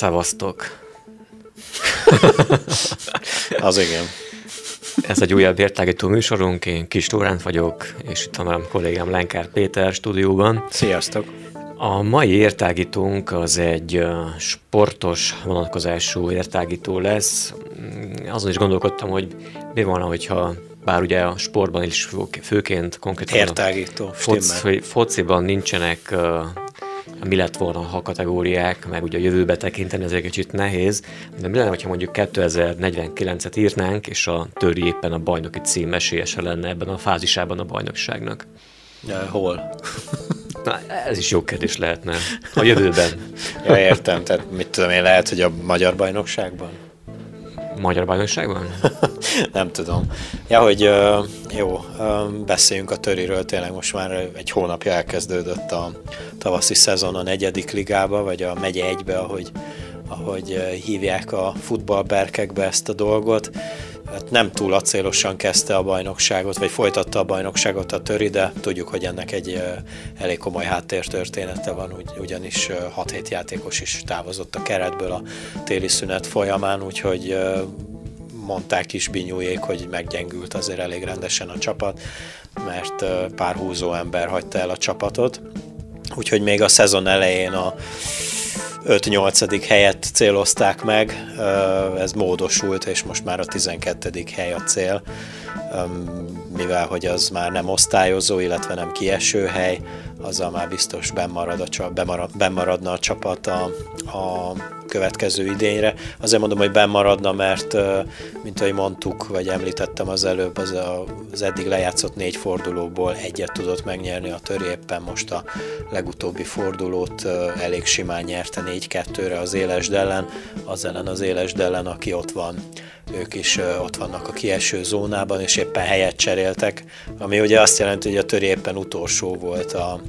Szevasztok! Az igen. Ez egy újabb értágító műsorunk, én Kis Tóránt vagyok, és itt van a kollégám Lenkár Péter stúdióban. Sziasztok! A mai értágítónk az egy sportos vonatkozású értágító lesz. Azon is gondolkodtam, hogy mi van, hogyha bár ugye a sportban is főként konkrétan Értágító, a foci, fociban nincsenek mi lett volna ha kategóriák, meg ugye a jövőbe tekinteni, ez egy kicsit nehéz, de mi lenne, ha mondjuk 2049-et írnánk, és a Töri éppen a bajnoki cím esélyese lenne ebben a fázisában a bajnokságnak? De hol? Na, ez is jó kérdés lehetne a jövőben. ja, értem, tehát mit tudom én, lehet, hogy a magyar bajnokságban? Magyar bajnokságban? nem tudom. Ja, hogy jó, beszéljünk a töriről, tényleg most már egy hónapja elkezdődött a tavaszi szezon a negyedik ligába, vagy a megye egybe, ahogy, ahogy hívják a futballberkekbe ezt a dolgot hát nem túl acélosan kezdte a bajnokságot, vagy folytatta a bajnokságot a töri, de tudjuk, hogy ennek egy elég komoly háttértörténete van, ugy, ugyanis 6-7 játékos is távozott a keretből a téli szünet folyamán, úgyhogy mondták is Binyújék, hogy meggyengült azért elég rendesen a csapat, mert pár húzó ember hagyta el a csapatot. Úgyhogy még a szezon elején a 5-8. helyet célozták meg, ez módosult, és most már a 12. hely a cél, mivel hogy az már nem osztályozó, illetve nem kieső hely, azzal már biztos bennmarad a, bemarad, bennmaradna a csapat a, a következő idényre. Azért mondom, hogy bennmaradna, mert mint ahogy mondtuk, vagy említettem az előbb, az, a, az eddig lejátszott négy fordulóból egyet tudott megnyerni a töri, éppen most a legutóbbi fordulót elég simán nyerte 4-2-re az Élesd ellen, az ellen az Élesd ellen, aki ott van ők is ott vannak a kieső zónában, és éppen helyet cseréltek, ami ugye azt jelenti, hogy a töri éppen utolsó volt a,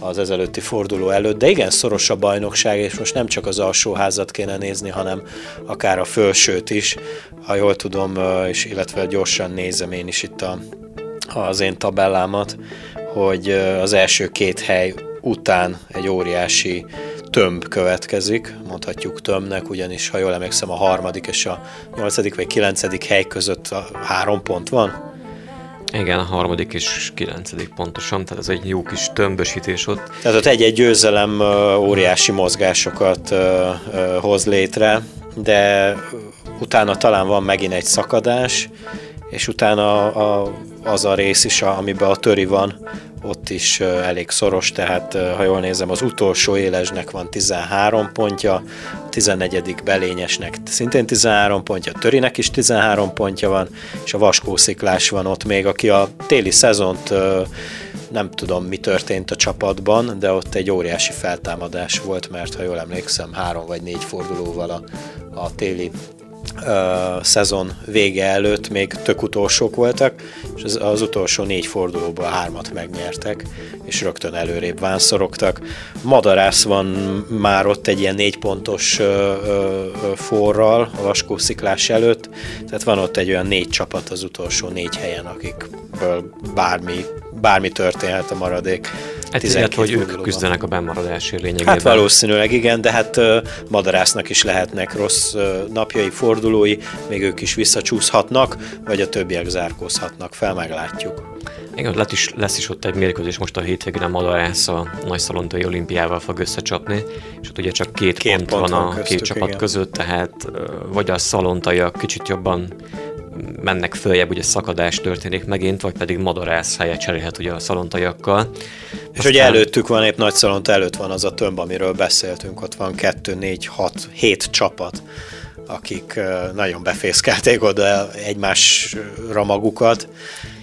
az ezelőtti forduló előtt, de igen, szoros a bajnokság, és most nem csak az alsóházat kéne nézni, hanem akár a fölsőt is, ha jól tudom, és illetve gyorsan nézem én is itt a, az én tabellámat, hogy az első két hely után egy óriási tömb következik, mondhatjuk tömbnek, ugyanis ha jól emlékszem a harmadik és a nyolcadik vagy kilencedik hely között a három pont van. Igen, a harmadik és kilencedik pontosan, tehát ez egy jó kis tömbösítés ott. Tehát ott egy-egy győzelem óriási mozgásokat hoz létre, de utána talán van megint egy szakadás, és utána a, az a rész is, amiben a töri van, ott is elég szoros, tehát ha jól nézem, az utolsó élesnek van 13 pontja, a 14. belényesnek szintén 13 pontja, a törinek is 13 pontja van, és a vaskósziklás van ott még, aki a téli szezont nem tudom, mi történt a csapatban, de ott egy óriási feltámadás volt, mert ha jól emlékszem, három vagy négy fordulóval a, a téli szezon vége előtt még tök utolsók voltak, és az, az utolsó négy fordulóban hármat megnyertek, és rögtön előrébb vánszorogtak. Madarász van már ott egy ilyen négy pontos forral a vaskósziklás előtt, tehát van ott egy olyan négy csapat az utolsó négy helyen, akikből bármi, bármi történhet a maradék Hát illetve, hogy ők küzdenek a bennmaradásért lényegében. Hát valószínűleg igen, de hát madarásznak is lehetnek rossz napjai, fordulói, még ők is visszacsúszhatnak, vagy a többiek zárkózhatnak fel, meglátjuk. Igen, lesz is, lesz is ott egy mérkőzés most a hétvégén a Madarász a Nagy Szalontai olimpiával fog összecsapni, és ott ugye csak két, két pont, pont van, van a köztük, két csapat igen. között, tehát vagy a szalontaiak kicsit jobban mennek följebb, ugye szakadás történik megint, vagy pedig madarász helyet cserélhet ugye a szalontaiakkal. És Aztán... ugye előttük van, épp nagy szalont előtt van az a tömb, amiről beszéltünk, ott van 2, 4, 6, 7 csapat, akik nagyon befészkelték oda egymásra magukat,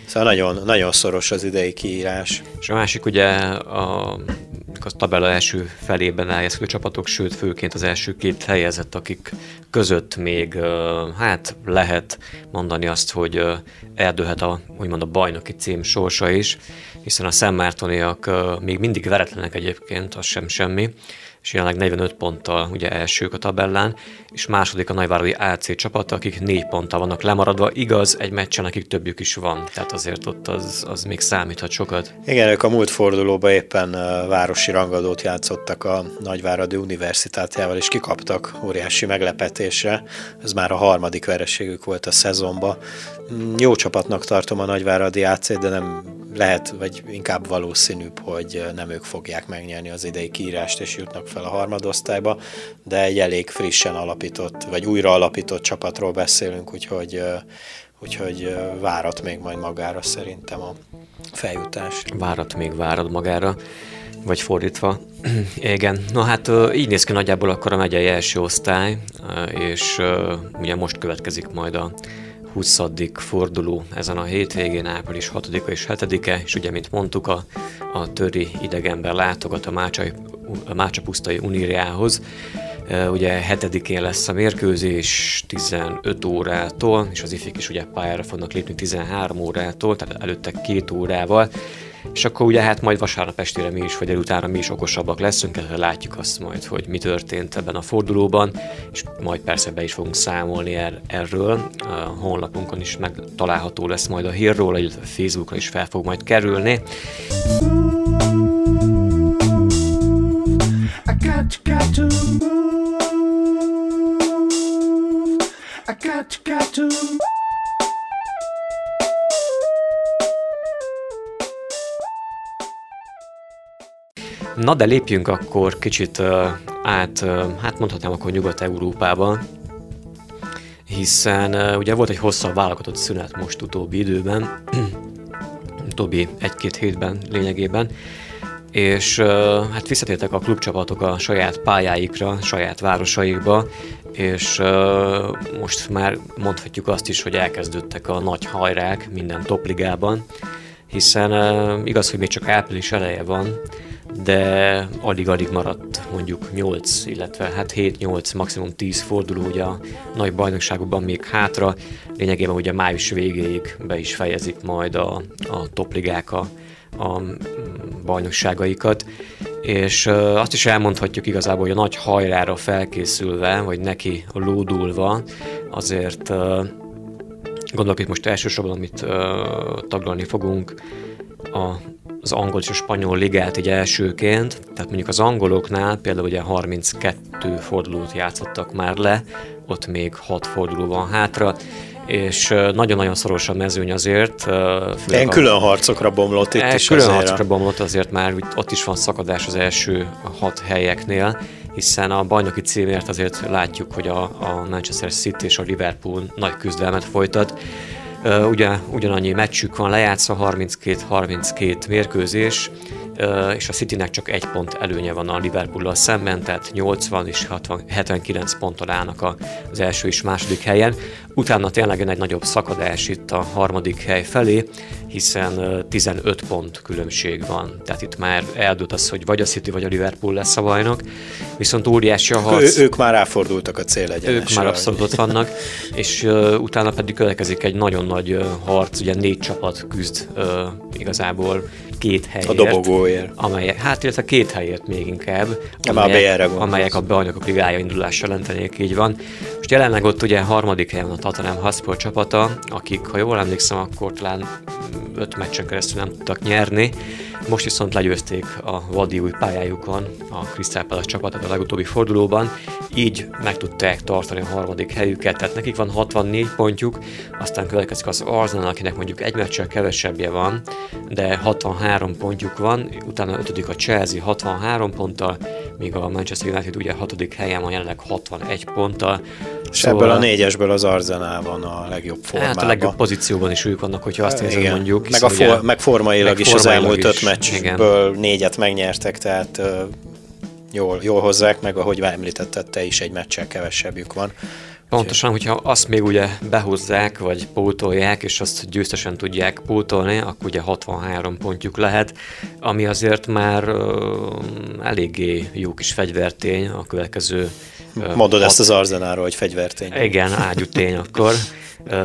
Szóval nagyon, nagyon szoros az idei kiírás. És a másik ugye a a tabella első felében elhelyezkedő csapatok, sőt főként az első két helyezett, akik között még hát lehet mondani azt, hogy eldőhet a, úgymond a bajnoki cím sorsa is, hiszen a szemmártoniak még mindig veretlenek egyébként, az sem semmi, és jelenleg 45 ponttal ugye elsők a tabellán, és második a nagyváradi AC csapat, akik négy ponttal vannak lemaradva. Igaz, egy meccsen, akik többjük is van, tehát azért ott az, az még számíthat sokat. Igen, ők a múlt fordulóban éppen városi rangadót játszottak a Nagyváradi Universitátjával, és kikaptak óriási meglepetésre. Ez már a harmadik vereségük volt a szezonban. Mm, jó csapatnak tartom a Nagyváradi AC, de nem lehet, vagy inkább valószínűbb, hogy nem ők fogják megnyerni az idei kiírást, és jutnak fel a harmadosztályba, de egy elég frissen alapított, vagy újra alapított csapatról beszélünk, úgyhogy, úgyhogy várat még majd magára szerintem a feljutás. Várat még várad magára, vagy fordítva. Igen, na hát így néz ki nagyjából akkor a megyei első osztály, és ugye most következik majd a 20. forduló ezen a hétvégén, április 6-a és 7-e, és ugye, mint mondtuk, a, a töri idegenben látogat a, Mácsai, Mácsapusztai Unírjához. Ugye 7-én lesz a mérkőzés 15 órától, és az ifik is ugye pályára fognak lépni 13 órától, tehát előtte két órával és akkor ugye hát majd vasárnap estére mi is, vagy delutára mi is okosabbak leszünk, látjuk azt majd, hogy mi történt ebben a fordulóban, és majd persze be is fogunk számolni er- erről. A honlapunkon is megtalálható lesz majd a hírról, illetve Facebookra is fel fog majd kerülni. Got, Na de lépjünk akkor kicsit uh, át, hát mondhatnám akkor Nyugat-Európába, hiszen ugye volt egy hosszabb válogatott szünet most utóbbi időben, utóbbi egy-két hétben lényegében, és hát visszatértek a klubcsapatok a saját pályáikra, saját városaikba, és most már mondhatjuk azt is, hogy elkezdődtek a nagy hajrák minden topligában, hiszen igaz, hogy még csak április eleje van, de alig-alig maradt mondjuk 8, illetve hát 7-8, maximum 10 forduló ugye a nagy bajnokságokban még hátra. Lényegében ugye május végéig be is fejezik majd a, a topligák a, a bajnokságaikat, és azt is elmondhatjuk igazából, hogy a nagy hajrára felkészülve, vagy neki lódulva, azért gondolok itt most elsősorban, amit taglalni fogunk, a az angol és a spanyol ligát egy elsőként, tehát mondjuk az angoloknál például ugye 32 fordulót játszottak már le, ott még 6 forduló van hátra, és nagyon-nagyon szoros a mezőny azért. Ilyen külön harcokra bomlott itt is Külön azért. harcokra bomlott azért már, ott is van szakadás az első hat helyeknél, hiszen a bajnoki címért azért látjuk, hogy a, a Manchester City és a Liverpool nagy küzdelmet folytat, Ugye, ugyanannyi meccsük van lejátszva, 32-32 mérkőzés, és a Citynek csak egy pont előnye van a liverpool szemben, tehát 80 és 60, 79 ponttal állnak az első és második helyen. Utána tényleg egy nagyobb szakadás itt a harmadik hely felé, hiszen 15 pont különbség van. Tehát itt már eldőlt az, hogy vagy a City, vagy a Liverpool lesz a bajnok. Viszont óriási a harc. Ő, ők már ráfordultak a célegyenesre. Ők már abszolút ott vannak, és uh, utána pedig következik egy nagyon nagy uh, harc, ugye négy csapat küzd uh, igazából két helyért. A dobogóért. Amelyek, hát illetve két helyért még inkább. Amelyek, a, amelyek a bajnokok ligája indulása jelentenék, így van. Most jelenleg ott ugye harmadik helyen a Tottenham Hotspur csapata, akik, ha jól emlékszem, akkor talán öt meccsen keresztül nem tudtak nyerni. Most viszont legyőzték a vadi új pályájukon a Crystal Palace csapatot a legutóbbi fordulóban, így meg tudták tartani a harmadik helyüket, tehát nekik van 64 pontjuk, aztán következik az Arsenal, akinek mondjuk egy meccsel kevesebbje van, de 63 pontjuk van, utána ötödik a Chelsea 63 ponttal, míg a Manchester United ugye hatodik helyen van jelenleg 61 ponttal. És szóval, ebből a négyesből az Arsenal van a legjobb formában. Hát a legjobb pozícióban is ők vannak, hogyha azt nézem mondjuk. Meg, a for, meg formailag meg is formailag az elmúlt öt meccsből igen. négyet megnyertek, tehát uh, jól, jól hozzák, meg ahogy említetted te is, egy meccsel kevesebbjük van. Pontosan, hogyha azt még ugye behozzák, vagy pótolják, és azt győztesen tudják pótolni, akkor ugye 63 pontjuk lehet, ami azért már uh, eléggé jó kis fegyvertény a következő Mondod hat... ezt az arzenáról, hogy fegyvertény. Igen, ágyútény akkor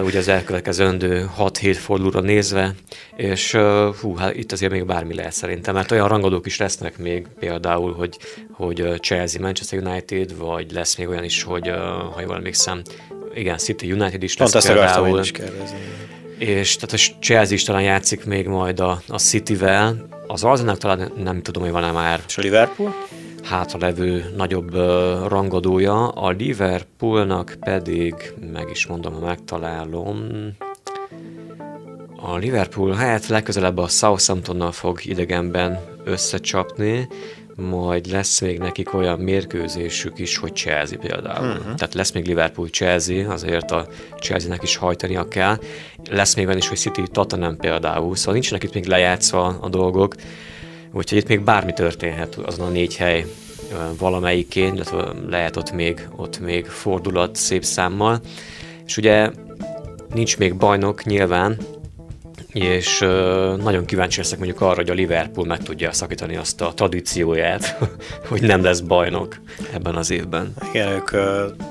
ugye az elkövetkezendő 6-7 fordulóra nézve, és hú, hát itt azért még bármi lehet szerintem, mert olyan rangadók is lesznek még például, hogy, hogy Chelsea, Manchester United, vagy lesz még olyan is, hogy ha jól emlékszem, igen, City United is lesz Pont például. Is és tehát a Chelsea is talán játszik még majd a, a City-vel, az Arsenal talán nem tudom, hogy van-e már. És a Liverpool? Hátralevő nagyobb rangadója, a Liverpoolnak pedig, meg is mondom, ha megtalálom, a Liverpool hát legközelebb a Southamptonnal fog idegenben összecsapni, majd lesz még nekik olyan mérkőzésük is, hogy Chelsea például. Uh-huh. Tehát lesz még Liverpool-Chelsea, azért a Chelsea-nek is hajtania kell. Lesz még olyan is, hogy City Tottenham például, szóval nincsenek itt még lejátszva a dolgok. Úgyhogy itt még bármi történhet azon a négy hely valamelyikén, illetve lehet ott még, ott még fordulat szép számmal. És ugye nincs még bajnok nyilván, és nagyon kíváncsi leszek mondjuk arra, hogy a Liverpool meg tudja szakítani azt a tradícióját, hogy nem lesz bajnok ebben az évben. Igen, ők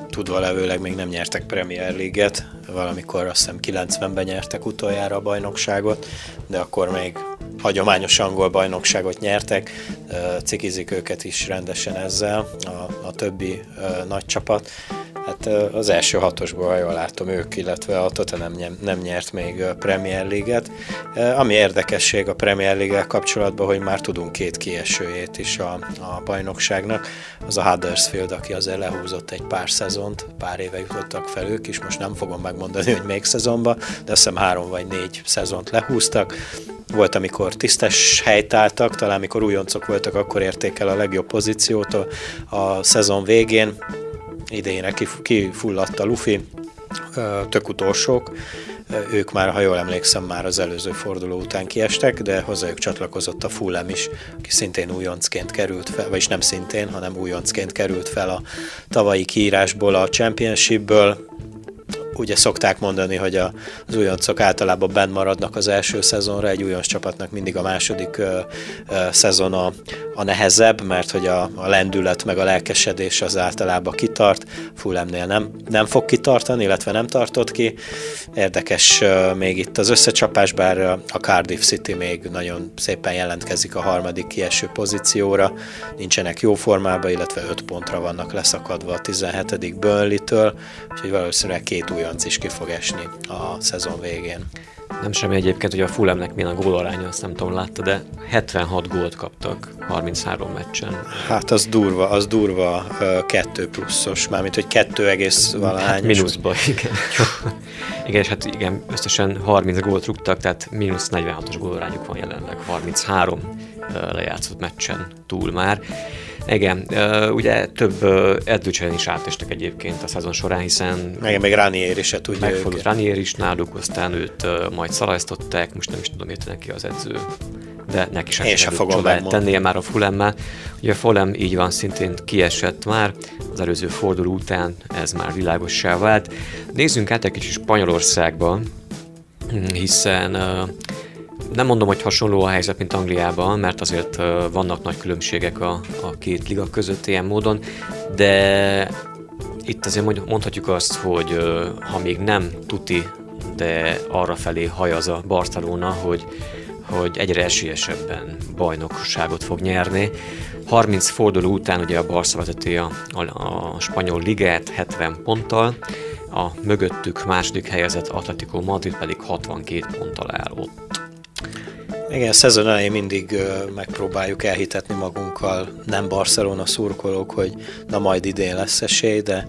tudva levőleg még nem nyertek Premier League-et, valamikor azt hiszem 90-ben nyertek utoljára a bajnokságot, de akkor még hagyományos angol bajnokságot nyertek, cikizik őket is rendesen ezzel a, a többi nagy csapat. Hát az első hatosból, ha jól látom, ők, illetve a Tottenham nem, nyert még Premier League-et. Ami érdekesség a Premier League-el kapcsolatban, hogy már tudunk két kiesőjét is a, a bajnokságnak. Az a Huddersfield, aki azért lehúzott egy pár szezont, pár éve jutottak fel ők is, most nem fogom megmondani, hogy még szezonban, de azt hiszem három vagy négy szezont lehúztak. Volt, amikor tisztes helyt álltak, talán amikor újoncok voltak, akkor érték el a legjobb pozíciót a, a szezon végén. Idénre kifulladt a Luffy, tök utolsók, ők már, ha jól emlékszem, már az előző forduló után kiestek, de hozzájuk csatlakozott a Fulham is, aki szintén újoncként került fel, vagyis nem szintén, hanem újoncként került fel a tavalyi kiírásból a Championshipből, ugye szokták mondani, hogy a, az újoncok általában benn maradnak az első szezonra, egy újonc csapatnak mindig a második ö, ö, szezon a, a nehezebb, mert hogy a, a lendület meg a lelkesedés az általában kitart, Fulhamnél nem, nem fog kitartani, illetve nem tartott ki. Érdekes még itt az összecsapás, bár a Cardiff City még nagyon szépen jelentkezik a harmadik kieső pozícióra, nincsenek jó formában, illetve 5 pontra vannak leszakadva a 17. Burnley-től, úgyhogy valószínűleg két új újonc is ki fog esni a szezon végén. Nem sem egyébként, hogy a Fulhamnek milyen a gólaránya, azt nem tudom, látta, de 76 gólt kaptak 33 meccsen. Hát az durva, az durva kettő pluszos, mármint, hogy kettő egész valahány. Hát mínuszba, igen. igen, és hát igen, összesen 30 gólt rúgtak, tehát mínusz 46-os gólrányuk van jelenleg, 33 lejátszott meccsen túl már. Igen, ugye több edzőcselen is átestek egyébként a szezon során, hiszen... Igen, még Ranier is se tudja Megfordult Ranier is náluk, aztán őt majd szalajztották, most nem is tudom, érteni ki az edző de neki sem, sem fogom tennie már a Fulemmel. Ugye a Fulham így van, szintén kiesett már, az előző forduló után ez már világossá vált. Nézzünk át egy kicsit Spanyolországba, hiszen nem mondom, hogy hasonló a helyzet, mint Angliában, mert azért vannak nagy különbségek a, a két liga között ilyen módon, de itt azért mondhatjuk azt, hogy ha még nem tuti, de arra felé hajaz a Barcelona, hogy, hogy egyre esélyesebben bajnokságot fog nyerni. 30 forduló után ugye a Barca vezeti a, a, a spanyol ligát 70 ponttal, a mögöttük második helyezett Atletico Madrid pedig 62 ponttal áll ott. Igen, szezon elején mindig megpróbáljuk elhitetni magunkkal, nem Barcelona szurkolók, hogy na majd idén lesz esély, de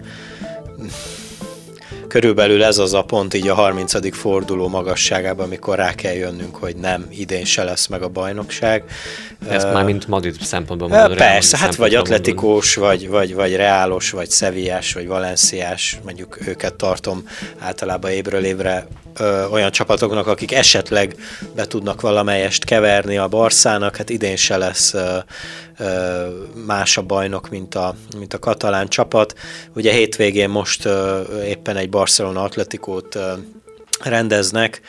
körülbelül ez az a pont így a 30. forduló magasságában, amikor rá kell jönnünk, hogy nem, idén se lesz meg a bajnokság. Ezt uh, már mint Madrid szempontból mondod. Persze, hát vagy atletikós, vagy, vagy, vagy reálos, vagy szeviás, vagy valenciás, mondjuk őket tartom általában évről évre ö, olyan csapatoknak, akik esetleg be tudnak valamelyest keverni a Barszának, hát idén se lesz ö, más a bajnok, mint a, mint a katalán csapat. Ugye hétvégén most éppen egy Barcelona Atletikót rendeznek,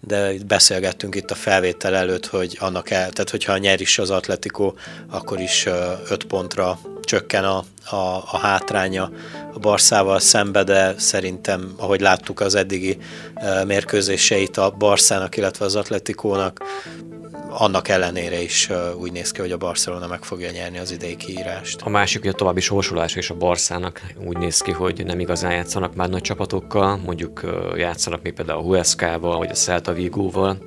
de beszélgettünk itt a felvétel előtt, hogy annak el, tehát hogyha nyer is az Atletico, akkor is öt pontra csökken a, a, a hátránya a Barszával szembe, de szerintem, ahogy láttuk az eddigi mérkőzéseit a Barszának, illetve az Atletikónak, annak ellenére is úgy néz ki, hogy a Barcelona meg fogja nyerni az idei kiírást. A másik, hogy a további sorsolás és a Barszának úgy néz ki, hogy nem igazán játszanak már nagy csapatokkal, mondjuk játszanak még például a Huescával, vagy a Celta Vigóval,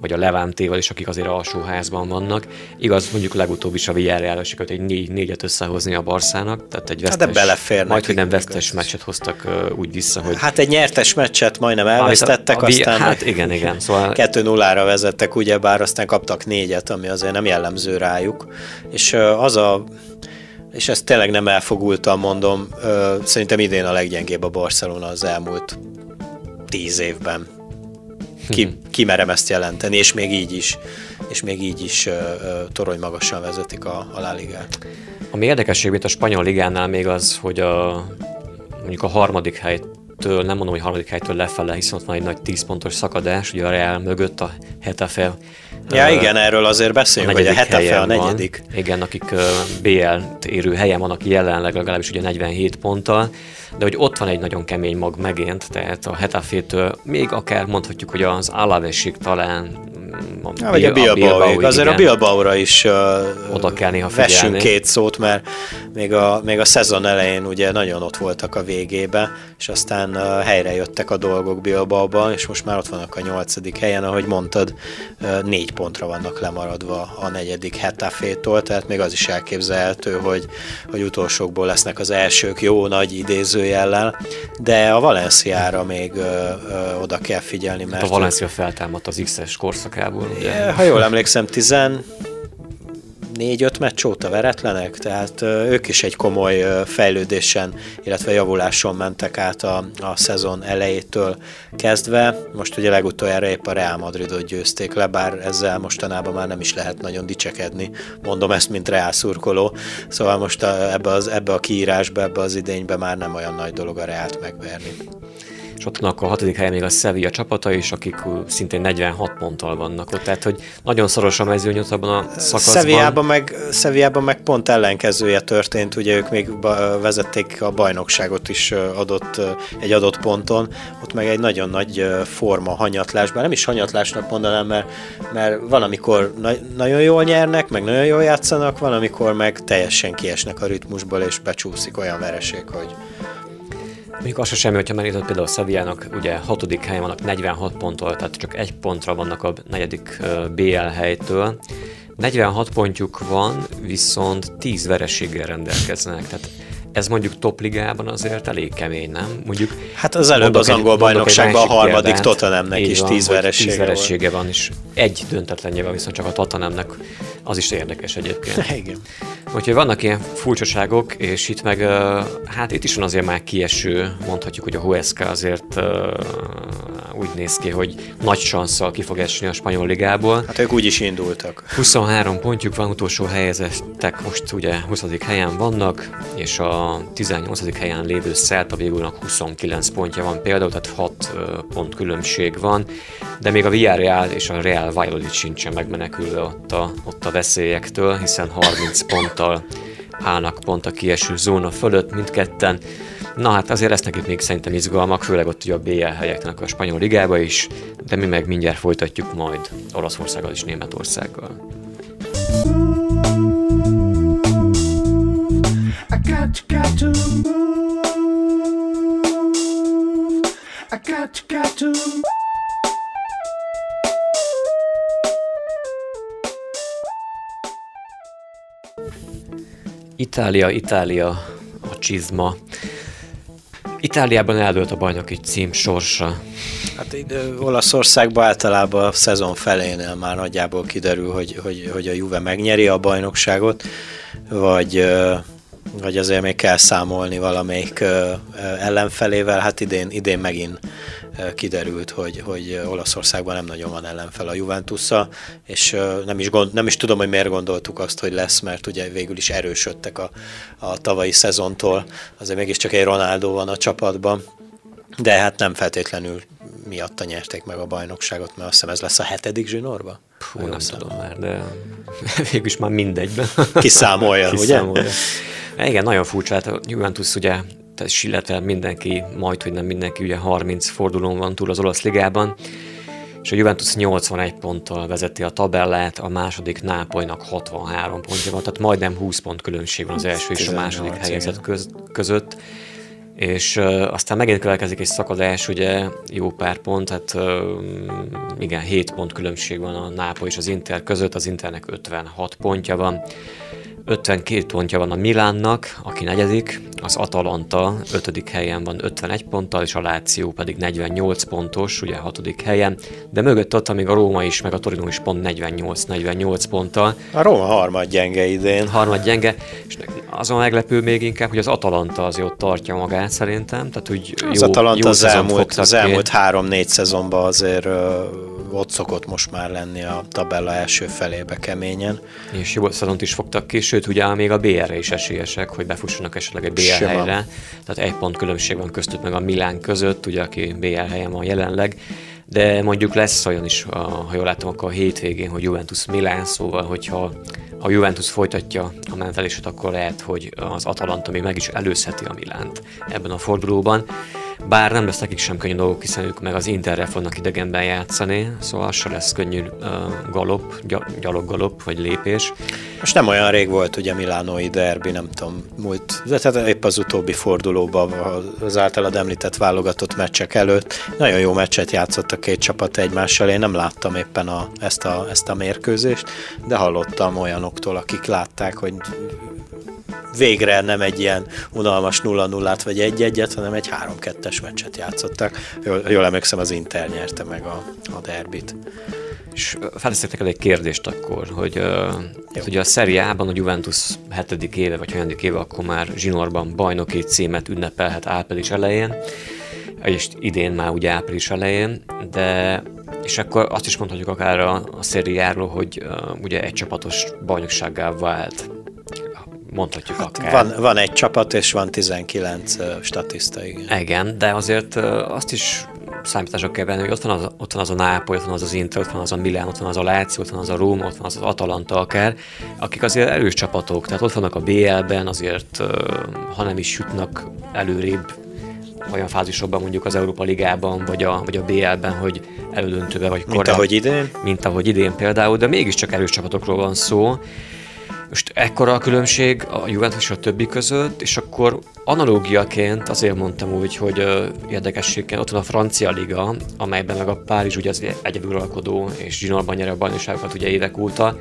vagy a Levántéval is, akik azért alsóházban vannak. Igaz, mondjuk legutóbb is a Villarreal sikerült egy négy, négyet összehozni a Barszának, tehát egy vesztes, hát de belefér majd, hogy nem vesztes meccset hoztak úgy vissza, hogy... Hát egy nyertes meccset majdnem elvesztettek, a, a, aztán hát igen, igen. Szóval... 2-0-ra vezettek, ugyebár aztán kaptak négyet, ami azért nem jellemző rájuk. És az a és ezt tényleg nem elfogultam, mondom, szerintem idén a leggyengébb a Barcelona az elmúlt tíz évben ki, kimerem ezt jelenteni, és még így is, és még így is uh, torony magasan vezetik a, a La Ligát. Ami érdekesség, mint a spanyol ligánál még az, hogy a, mondjuk a harmadik helytől, nem mondom, hogy harmadik helytől lefele, hiszen ott van egy nagy 10 pontos szakadás, ugye a Real mögött a Hetafe Ja, uh, igen, erről azért beszélünk, a hogy a Hetafe a negyedik. Van. Igen, akik uh, BL-t érő helyen van, aki jelenleg legalábbis ugye 47 ponttal, de hogy ott van egy nagyon kemény mag megint, tehát a Hetafétől még akár mondhatjuk, hogy az Alavesig talán ja, vagy a Bilbao, azért a Bilbao-ra is uh, oda kell néha vessünk két szót, mert még a, még a szezon elején ugye nagyon ott voltak a végébe, és aztán uh, helyre jöttek a dolgok Bilbao-ban, és most már ott vannak a nyolcadik helyen, ahogy mondtad, uh, négy pontra vannak lemaradva a negyedik Hetafétól, tehát még az is elképzelhető, hogy, hogy utolsókból lesznek az elsők jó nagy idézőjellel, de a Valenciára még uh, uh, oda kell figyelni, mert... Hát a Valencia feltámadt az X-es korszakából. Ugye? Ha jól emlékszem, 10 négy-öt meccs óta veretlenek, tehát ők is egy komoly fejlődésen, illetve javuláson mentek át a, a szezon elejétől kezdve. Most ugye legutoljára épp a Real Madridot győzték le, bár ezzel mostanában már nem is lehet nagyon dicsekedni. Mondom ezt, mint Real szurkoló. Szóval most a, ebbe, az, ebbe a kiírásba, ebbe az idénybe már nem olyan nagy dolog a Reált megverni és ott a hatodik helyen még a Sevilla csapata is, akik szintén 46 ponttal vannak ott, tehát hogy nagyon szoros a mezőnyot abban a szakaszban. Sevillában meg, Sevillában meg pont ellenkezője történt, ugye ők még vezették a bajnokságot is adott, egy adott ponton, ott meg egy nagyon nagy forma hanyatlás, bár nem is hanyatlásnak mondanám, mert, mert van, amikor na- nagyon jól nyernek, meg nagyon jól játszanak, van, amikor meg teljesen kiesnek a ritmusból, és becsúszik olyan vereség, hogy Mondjuk az semmi, hogyha megnézed például Szeviának, ugye hatodik helyen vannak 46 ponttól, tehát csak egy pontra vannak a negyedik BL helytől. 46 pontjuk van, viszont 10 vereséggel rendelkeznek, tehát ez mondjuk topligában azért elég kemény, nem? Mondjuk hát az előbb az angol bajnokságban a harmadik Tottenhamnek is van, 10 veresége, 10 veresége van, és egy döntetlenje van, viszont csak a Tottenhamnek az is érdekes egyébként. Igen. Úgyhogy vannak ilyen furcsaságok, és itt meg, hát itt is van azért már kieső, mondhatjuk, hogy a Huesca azért úgy néz ki, hogy nagy sanszal ki fog esni a spanyol ligából. Hát ők úgy is indultak. 23 pontjuk van, utolsó helyezettek most ugye 20. helyen vannak, és a 18. helyen lévő Celta Vigónak 29 pontja van például, tehát 6 pont különbség van, de még a Villarreal és a Real Valladolid sincsen megmenekülve ott a, ott a veszélyektől, hiszen 30 ponttal állnak pont a kieső zóna fölött mindketten. Na hát azért lesznek itt még szerintem izgalmak, főleg ott ugye a BL helyeknek a spanyol ligába is, de mi meg mindjárt folytatjuk majd Olaszországgal és Németországgal. I got, got to move. I got, got to move. Itália, Itália, a csizma. Itáliában eldőlt a bajnoki cím sorsa. Hát ide, Olaszországban általában a szezon felénél már nagyjából kiderül, hogy, hogy, hogy a Juve megnyeri a bajnokságot, vagy, vagy azért még kell számolni valamelyik ellenfelével. Hát idén, idén megint kiderült, hogy, hogy Olaszországban nem nagyon van ellenfel a juventus és nem is, gond, nem is tudom, hogy miért gondoltuk azt, hogy lesz, mert ugye végül is erősödtek a, a tavalyi szezontól. Azért mégiscsak egy Ronaldo van a csapatban, de hát nem feltétlenül miatta nyerték meg a bajnokságot, mert azt hiszem ez lesz a hetedik zsinórba. Nem, nem tudom már, de végülis már mindegyben. Kiszámolja, Kiszámolja. ugye? Igen, nagyon furcsa, hát a Juventus ugye illetve mindenki, majd, hogy nem mindenki, ugye 30 fordulón van túl az olasz ligában, és a Juventus 81 ponttal vezeti a tabellát, a második Nápolynak 63 pontja van, tehát majdnem 20 pont különbség van az első és a második helyezett köz, között. És uh, aztán megint következik egy szakadás, ugye jó pár pont, hát uh, igen, 7 pont különbség van a Nápoly és az Inter között, az Internek 56 pontja van, 52 pontja van a Milánnak, aki negyedik, az Atalanta 5. helyen van 51 ponttal, és a Láció pedig 48 pontos, ugye 6. helyen, de mögött ott még a Róma is, meg a Torino is pont 48-48 ponttal. A Róma harmad gyenge idén. Harmad gyenge, és azon meglepő még inkább, hogy az Atalanta az ott tartja magát szerintem, tehát úgy az jó, Atalanta jó az elmúlt, az elmúlt három-négy szezonban azért ott szokott most már lenni a tabella első felébe keményen. És jó szezont is fogtak ki, sőt ugye még a BR-re is esélyesek, hogy befussanak esetleg egy BR Sima. helyre. Tehát egy pont különbség van köztük meg a Milán között, ugye aki BR helyen van jelenleg de mondjuk lesz olyan is, ha jól látom, akkor a hétvégén, hogy Juventus Milán, szóval hogyha ha Juventus folytatja a mentelését, akkor lehet, hogy az Atalanta még meg is előzheti a Milánt ebben a fordulóban. Bár nem lesz nekik sem könnyű dolgok, hiszen ők meg az Interre fognak idegenben játszani, szóval se lesz könnyű uh, galop, gyaloggalop vagy lépés. Most nem olyan rég volt ugye Milánói derbi, nem tudom, múlt, de tehát épp az utóbbi fordulóban az általad említett válogatott meccsek előtt. Nagyon jó meccset játszott a két csapat egymással, én nem láttam éppen a, ezt, a, ezt a mérkőzést, de hallottam olyanoktól, akik látták, hogy végre nem egy ilyen unalmas 0-0-át vagy 1-1-et, hanem egy 3-2-es meccset játszottak. Jól, jól emlékszem, az Inter nyerte meg a, a derbit. És felteszek neked egy kérdést akkor, hogy uh, ugye a Serie A-ban a Juventus hetedik éve, vagy hanyadik éve, akkor már zsinórban bajnoki címet ünnepelhet április elején, és idén már ugye április elején, de és akkor azt is mondhatjuk akár a, a szériáról, hogy uh, ugye egy csapatos bajnoksággá vált mondhatjuk hát akár. Van, van egy csapat, és van 19 uh, statiszta, igen. Igen, de azért uh, azt is számítások kell venni, hogy ott van, az, ott van az a Nápoly, ott van az az Inter, ott van az a Milán, ott van az a Láció, ott van az a Róma, ott van az az Atalanta akár, akik azért erős csapatok, tehát ott vannak a BL-ben, azért uh, ha nem is jutnak előrébb olyan fázisokban mondjuk az Európa Ligában, vagy a, vagy a BL-ben, hogy elődöntőbe, vagy korábban. Mint ahogy idén? Mint ahogy idén például, de mégiscsak erős csapatokról van szó, ekkora a különbség a Juventus és a többi között, és akkor analógiaként azért mondtam úgy, hogy uh, érdekességként ott van a francia liga, amelyben meg a Párizs ugye az egyedülalkodó és zsinórban nyer a bajnokságokat ugye évek óta.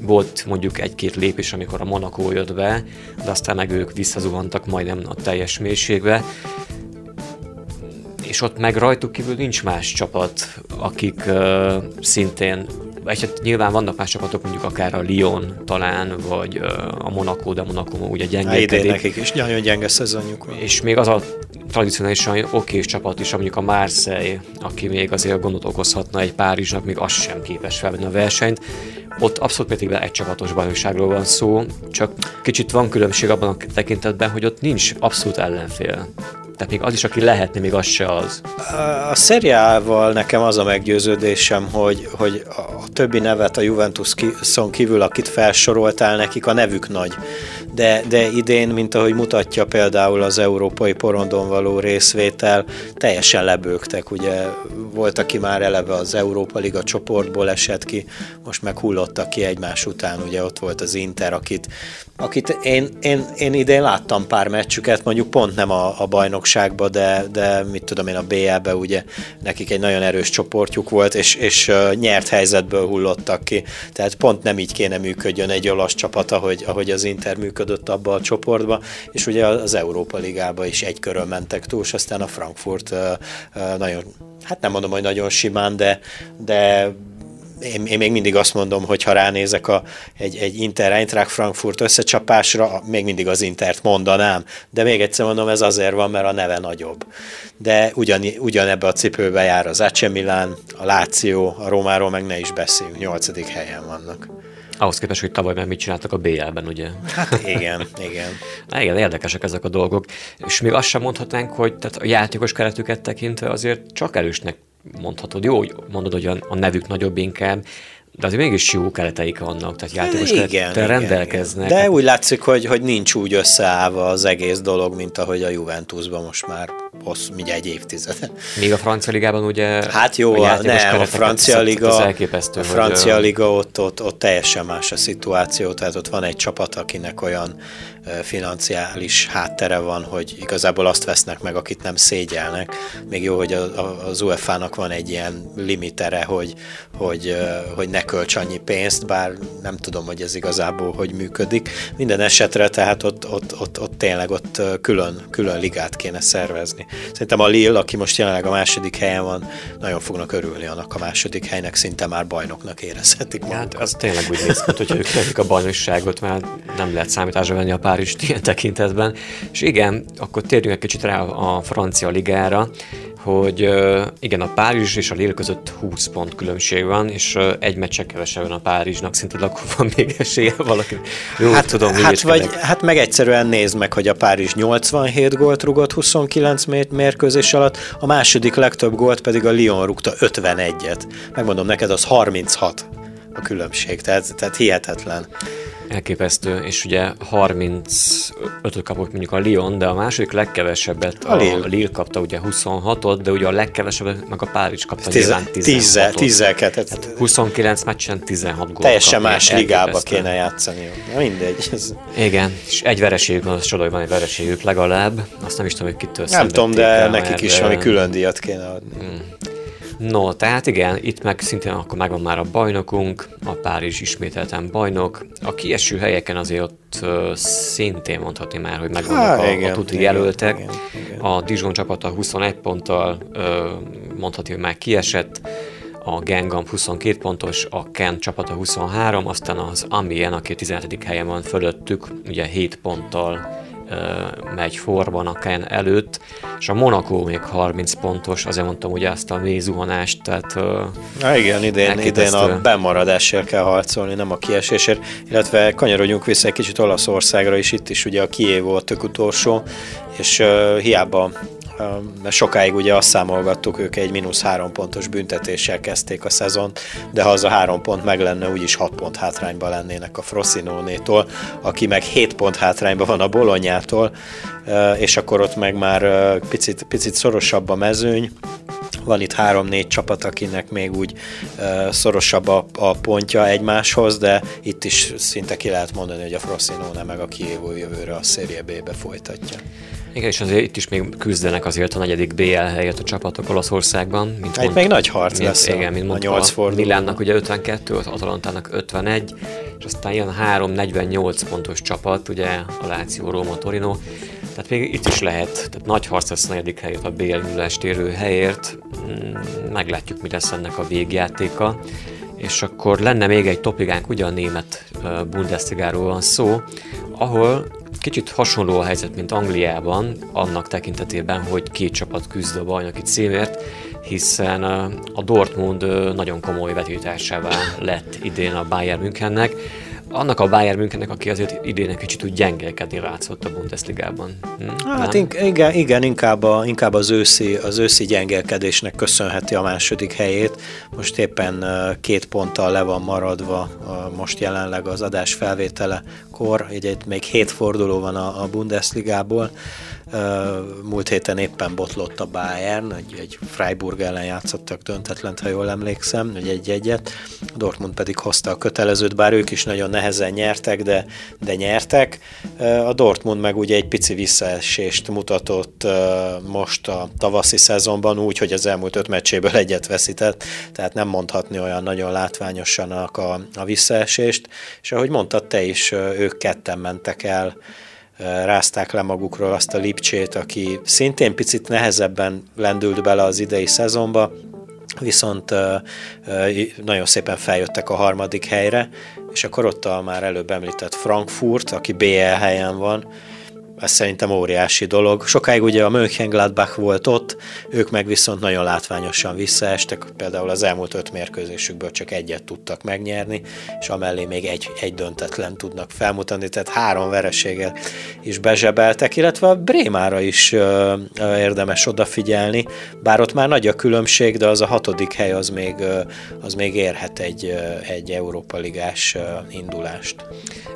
Volt mondjuk egy-két lépés, amikor a Monaco jött be, de aztán meg ők visszazuhantak majdnem a teljes mélységbe és ott meg rajtuk kívül nincs más csapat, akik uh, szintén vagy hát nyilván vannak más csapatok, mondjuk akár a Lyon talán, vagy a Monaco, de Monaco ugye gyenge. Idén nekik is nagyon gyenge szezonjuk van. És még az a tradicionálisan okés csapat is, mondjuk a Marseille, aki még azért gondot okozhatna egy Párizsnak, még az sem képes felvenni a versenyt. Ott abszolút mértékben egy csapatos bajnokságról van szó, csak kicsit van különbség abban a tekintetben, hogy ott nincs abszolút ellenfél. Tehát még az is, aki lehetne, még az se az. A szeriával nekem az a meggyőződésem, hogy, hogy a többi nevet a Juventus szon kívül, akit felsoroltál, nekik a nevük nagy. De, de idén, mint ahogy mutatja például az európai porondon való részvétel, teljesen lebőgtek. Ugye volt, aki már eleve az Európa Liga csoportból esett ki, most meg hullottak ki egymás után. Ugye ott volt az Inter, akit, akit én, én, én idén láttam pár meccsüket, mondjuk pont nem a, a bajnok bajnokságba, de, de mit tudom én, a BL-be ugye nekik egy nagyon erős csoportjuk volt, és, és nyert helyzetből hullottak ki. Tehát pont nem így kéne működjön egy olasz csapat, ahogy, ahogy az Inter működött abba a csoportba, és ugye az Európa Ligába is egy körön mentek túl, és aztán a Frankfurt nagyon, hát nem mondom, hogy nagyon simán, de, de én, én még mindig azt mondom, hogy ha ránézek a, egy, egy Inter Eintracht Frankfurt összecsapásra, még mindig az Intert mondanám. De még egyszer mondom, ez azért van, mert a neve nagyobb. De ugyan, ugyanebbe a cipőbe jár az AC Milan, a Láció, a Romáról meg ne is beszéljünk, nyolcadik helyen vannak. Ahhoz képest, hogy tavaly már mit csináltak a BL-ben, ugye? Hát igen, igen. Na, igen, érdekesek ezek a dolgok. És még azt sem mondhatnánk, hogy tehát a játékos keretüket tekintve azért csak erősnek mondhatod. Jó, mondod, hogy a, nevük nagyobb inkább, de azért mégis jó kereteik vannak, tehát játékos igen, igen, rendelkeznek. Igen. De úgy látszik, hogy, hogy nincs úgy összeállva az egész dolog, mint ahogy a Juventusban most már hossz, mindjárt egy évtizede. Még a francia ligában ugye... Hát jó, a, nem, a francia liga, a francia hogy, liga ott, ott, ott teljesen más a szituáció, tehát ott van egy csapat, akinek olyan financiális háttere van, hogy igazából azt vesznek meg, akit nem szégyelnek. Még jó, hogy az UEFA-nak van egy ilyen limitere, hogy, hogy, hogy ne költs annyi pénzt, bár nem tudom, hogy ez igazából hogy működik. Minden esetre tehát ott, ott, ott, ott tényleg ott külön, külön ligát kéne szervezni. Szerintem a Lille, aki most jelenleg a második helyen van, nagyon fognak örülni annak a második helynek, szinte már bajnoknak érezhetik magukat. Hát az tényleg úgy néz ki, hogy ők a bajnokságot már nem lehet számításra venni a pár Párizst ilyen tekintetben. És igen, akkor térjünk egy kicsit rá a francia ligára, hogy igen, a Párizs és a Lille között 20 pont különbség van, és egy meccse kevesebb a Párizsnak, szinte akkor van még esélye valaki. Jó, hát, tudom, hát, vagy, hát meg egyszerűen nézd meg, hogy a Párizs 87 gólt rugott 29 mérkőzés alatt, a második legtöbb gólt pedig a Lyon rúgta 51-et. Megmondom neked, az 36 a különbség, tehát, tehát hihetetlen. Elképesztő, és ugye 35 kapott mondjuk a Lyon, de a második legkevesebbet a, a Lille, Lille kapta ugye 26-ot, de ugye a legkevesebbet meg a Párizs kapta Tiz, nyilván 16 10 Tehát 29 meccsen 16 gólt Teljesen kapja. más ligába kéne játszani. Na mindegy. Ez... Igen, és egy vereségük, az csoda, hogy van egy vereségük legalább. Azt nem is tudom, hogy kitől Nem tudom, de el, nekik is valami külön díjat kéne adni. Hmm. No, tehát igen, itt meg szintén akkor megvan már a bajnokunk, a Párizs ismételten bajnok. A kieső helyeken azért ott uh, szintén mondhatni már, hogy megvannak a, igen, a tuti igen, jelöltek. Igen, igen. A Dijon csapata 21 ponttal uh, mondhatni, hogy már kiesett a Gengam 22 pontos, a Ken csapata 23, aztán az Amien, aki 17. helyen van fölöttük, ugye 7 ponttal megy forban a Ken előtt, és a Monaco még 30 pontos, azért mondtam ugye ezt a mélyzuhanást, tehát... Na igen, idén, idén a bemaradásért kell harcolni, nem a kiesésért, illetve kanyarodjunk vissza egy kicsit Olaszországra is, itt is ugye a Kiev volt tök utolsó, és uh, hiába mert sokáig ugye azt számolgattuk, ők egy mínusz három pontos büntetéssel kezdték a szezont, de ha az a három pont meg lenne, úgyis hat pont hátrányba lennének a Frosinone-tól, aki meg 7 pont hátrányban van a Bolonyától, és akkor ott meg már picit, picit szorosabb a mezőny, van itt három-négy csapat, akinek még úgy uh, szorosabb a, a pontja egymáshoz, de itt is szinte ki lehet mondani, hogy a Frosinone meg a Kievo jövőre a Serie B-be folytatja. Igen, és azért itt is még küzdenek azért a negyedik BL helyet a csapatok Olaszországban. Mint mond, még nagy harc mint, lesz igen, mint a 8 forduló. Milánnak ugye 52, az Atalantának 51, és aztán jön 3-48 pontos csapat, ugye a Láció, Róma, Torino. Tehát még itt is lehet, tehát nagy harc lesz a negyedik helyet a BL érő helyért. Mm, meglátjuk, mi lesz ennek a végjátéka. És akkor lenne még egy topigánk, ugye a német Bundesligáról van szó, ahol Kicsit hasonló a helyzet, mint Angliában, annak tekintetében, hogy két csapat küzd a bajnoki címért, hiszen a Dortmund nagyon komoly vetítársává lett idén a Bayern Münchennek, annak a Bayern Münchennek, aki azért idén egy kicsit úgy gyengélkedni látszott a Bundesligában. Hm? Hát igen, igen inkább, a, inkább az, őszi, az őszi gyengélkedésnek köszönheti a második helyét. Most éppen két ponttal le van maradva most jelenleg az adás felvétele kor, így egy, még hét forduló van a, a Bundesligából. Múlt héten éppen botlott a Bayern, egy, egy Freiburg ellen játszottak döntetlent, ha jól emlékszem, hogy egy-egyet. Dortmund pedig hozta a kötelezőt, bár ők is nagyon nehezen nyertek, de, de nyertek. A Dortmund meg ugye egy pici visszaesést mutatott most a tavaszi szezonban úgy, hogy az elmúlt öt meccséből egyet veszített, tehát nem mondhatni olyan nagyon látványosan a, a visszaesést, és ahogy mondtad te is, ők ketten mentek el rázták le magukról azt a Lipcsét, aki szintén picit nehezebben lendült bele az idei szezonba, viszont nagyon szépen feljöttek a harmadik helyre, és akkor ott a már előbb említett Frankfurt, aki BL helyen van, ez szerintem óriási dolog. Sokáig ugye a Mönchengladbach volt ott, ők meg viszont nagyon látványosan visszaestek, például az elmúlt öt mérkőzésükből csak egyet tudtak megnyerni, és amellé még egy, egy döntetlen tudnak felmutatni, tehát három vereséget is bezsebeltek, illetve a Brémára is ö, ö, érdemes odafigyelni, bár ott már nagy a különbség, de az a hatodik hely az még, ö, az még érhet egy, ö, egy Európa Ligás ö, indulást.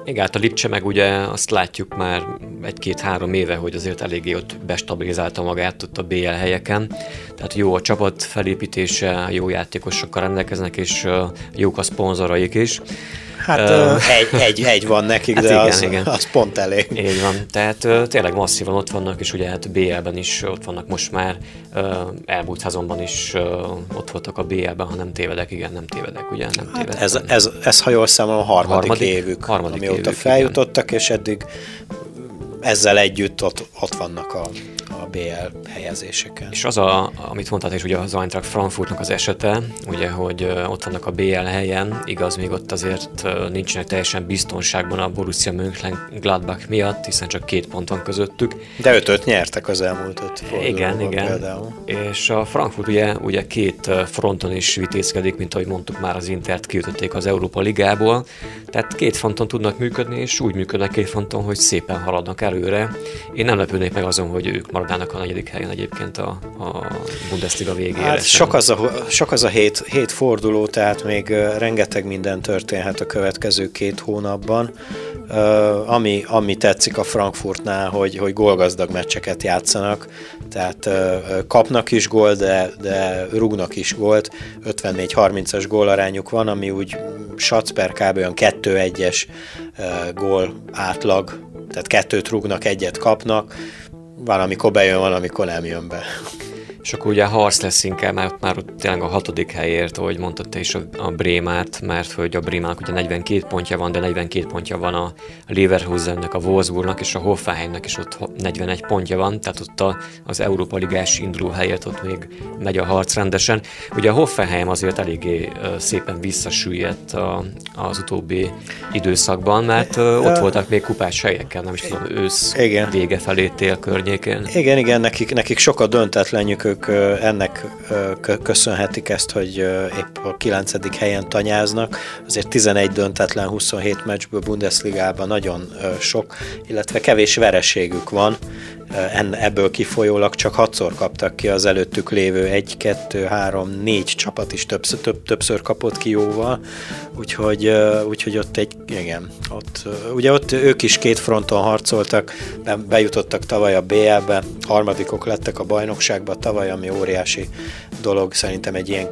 Igen, hát a Lipcse meg ugye azt látjuk már egy egy-két-három éve, hogy azért eléggé ott bestabilizálta magát ott a BL helyeken. Tehát jó a csapat felépítése, jó játékosokkal rendelkeznek, és jók a szponzoraik is. Hát uh, egy, egy, egy van nekik, hát de igen, az, igen. az pont elég. Így van. Tehát uh, tényleg masszívan ott vannak, és ugye hát BL-ben is ott vannak most már. Uh, elmúlt szezonban is uh, ott voltak a BL-ben, ha nem tévedek, igen, nem tévedek, ugye nem tévedek. Hát ez, ez, ez, ha jól számolom, a harmadik, harmadik évük, harmadik amióta évük, feljutottak, igen. és eddig ezzel együtt ott, ott vannak a, a BL helyezéseken. És az, a, amit mondtad is, ugye az Eintracht Frankfurtnak az esete, ugye, hogy ott vannak a BL helyen, igaz, még ott azért nincsenek teljesen biztonságban a Borussia Mönchengladbach miatt, hiszen csak két pont van közöttük. De ötöt nyertek az elmúlt öt Igen, igen. Például. És a Frankfurt ugye, ugye két fronton is vitézkedik, mint ahogy mondtuk már az Intert kiütötték az Európa Ligából, tehát két fronton tudnak működni, és úgy működnek két fronton, hogy szépen haladnak előre. Én nem lepődnék meg azon, hogy ők maradnának a negyedik helyen egyébként a, a Bundesliga végére. Hát sok az a, sok az a hét, hét forduló, tehát még rengeteg minden történhet a következő két hónapban. Uh, ami, ami tetszik a Frankfurtnál, hogy, hogy gólgazdag meccseket játszanak, tehát uh, kapnak is gól, de, de rúgnak is gólt, 54-30-as gólarányuk van, ami úgy satsz per kb. olyan 2-1-es uh, gól átlag, tehát kettőt rúgnak, egyet kapnak, van, amikor bejön, van, amikor nem jön be. És akkor ugye harc lesz inkább, mert már ott tényleg a hatodik helyért, ahogy mondtad te is a, a Brémát, mert hogy a Brémának ugye 42 pontja van, de 42 pontja van a Leverkusennek, a Wolfsburgnak és a Hoffenheimnek is ott 41 pontja van, tehát ott a, az Európa Ligás induló helyért ott még megy a harc rendesen. Ugye a Hoffenheim azért eléggé szépen visszasüllyedt a, az utóbbi időszakban, mert ott voltak még kupás helyekkel, nem is tudom, ősz igen. vége felé tél környékén. Igen, igen, nekik, nekik sok a döntetlenjük, ők ennek köszönhetik ezt, hogy épp a 9. helyen tanyáznak. Azért 11 döntetlen 27 meccsből Bundesligában nagyon sok, illetve kevés vereségük van, ebből kifolyólag csak hatszor kaptak ki az előttük lévő egy, kettő, három, négy csapat is többször, több, többször kapott ki jóval, úgyhogy, úgyhogy ott egy, igen, ott, ugye ott ők is két fronton harcoltak, bejutottak tavaly a BL-be, harmadikok lettek a bajnokságba tavaly, ami óriási dolog, szerintem egy ilyen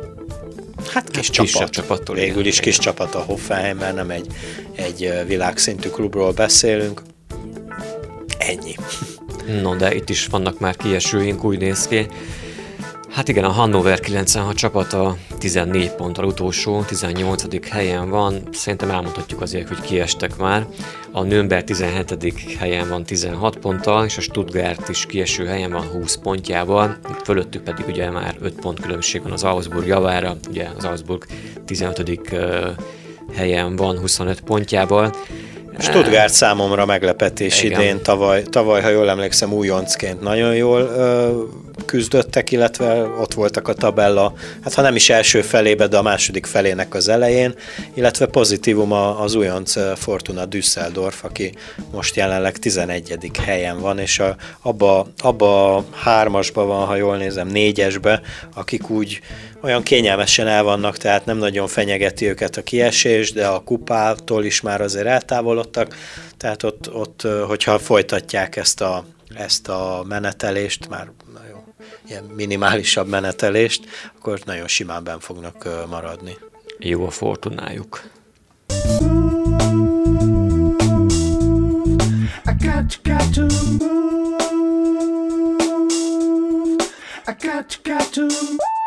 Hát kis hát csapat, csapattól végül is kis csapat a Hoffenheim, mert nem egy, egy világszintű klubról beszélünk. Ennyi. No, de itt is vannak már kiesőink, úgy néz ki. Hát igen, a Hannover 96 csapata 14 ponttal utolsó, 18. helyen van. Szerintem elmondhatjuk azért, hogy kiestek már. A Nürnberg 17. helyen van 16 ponttal, és a Stuttgart is kieső helyen van 20 pontjával. Fölöttük pedig ugye már 5 pont különbség van az Augsburg javára. Ugye az Augsburg 15. helyen van 25 pontjával. Stuttgart számomra meglepetés Igen. idén, tavaly, tavaly, ha jól emlékszem, újoncként nagyon jól ö, küzdöttek, illetve ott voltak a tabella, hát ha nem is első felébe, de a második felének az elején, illetve pozitívum az újonc Fortuna Düsseldorf, aki most jelenleg 11. helyen van, és a, abba, abba a hármasba van, ha jól nézem, négyesbe, akik úgy olyan kényelmesen el vannak, tehát nem nagyon fenyegeti őket a kiesés, de a kupától is már azért eltávolodtak, tehát ott, ott hogyha folytatják ezt a, ezt a menetelést, már nagyon ilyen minimálisabb menetelést, akkor nagyon simán ben fognak maradni. Jó a fortunájuk. I got you, got to move. I got you, got to move.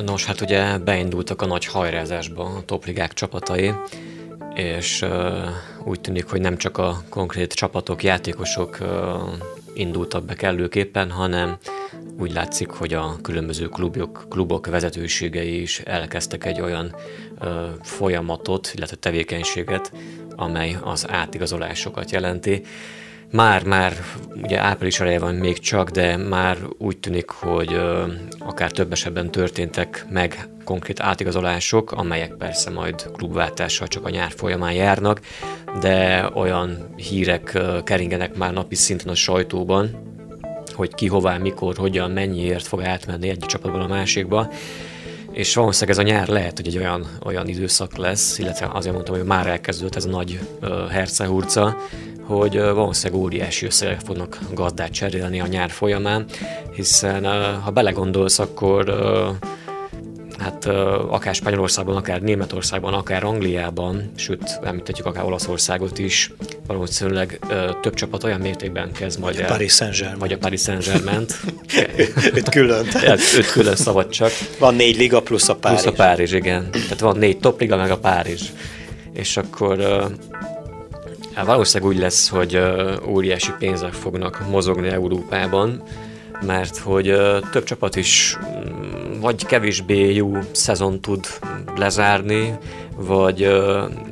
Nos, hát ugye beindultak a nagy hajrázásba a topligák csapatai. és úgy tűnik, hogy nem csak a konkrét csapatok, játékosok indultak be kellőképpen, hanem úgy látszik, hogy a különböző klubok, klubok vezetőségei is elkezdtek egy olyan ö, folyamatot, illetve tevékenységet, amely az átigazolásokat jelenti. Már, már, ugye április eleje van még csak, de már úgy tűnik, hogy ö, akár több esetben történtek meg konkrét átigazolások, amelyek persze majd klubváltással csak a nyár folyamán járnak, de olyan hírek keringenek már napi szinten a sajtóban, hogy ki hová, mikor, hogyan, mennyiért fog átmenni egy csapatból a másikba. És valószínűleg ez a nyár lehet, hogy egy olyan, olyan időszak lesz, illetve azért mondtam, hogy már elkezdődött ez a nagy uh, hercehurca, hogy valószínűleg óriási összegek fognak gazdát cserélni a nyár folyamán, hiszen ha belegondolsz, akkor hát akár Spanyolországban, akár Németországban, akár Angliában, sőt, említhetjük akár Olaszországot is, valószínűleg több csapat olyan mértékben kezd majd el. Paris Saint-Germain. Vagy a Paris Saint-Germain. öt külön. öt külön szabad csak. Van négy liga plusz a Párizs. Plusz a Párizs, igen. Tehát van négy top liga, meg a Párizs. És akkor Hát valószínűleg úgy lesz, hogy óriási pénzek fognak mozogni Európában, mert hogy több csapat is mm, vagy kevésbé jó szezon tud lezárni, vagy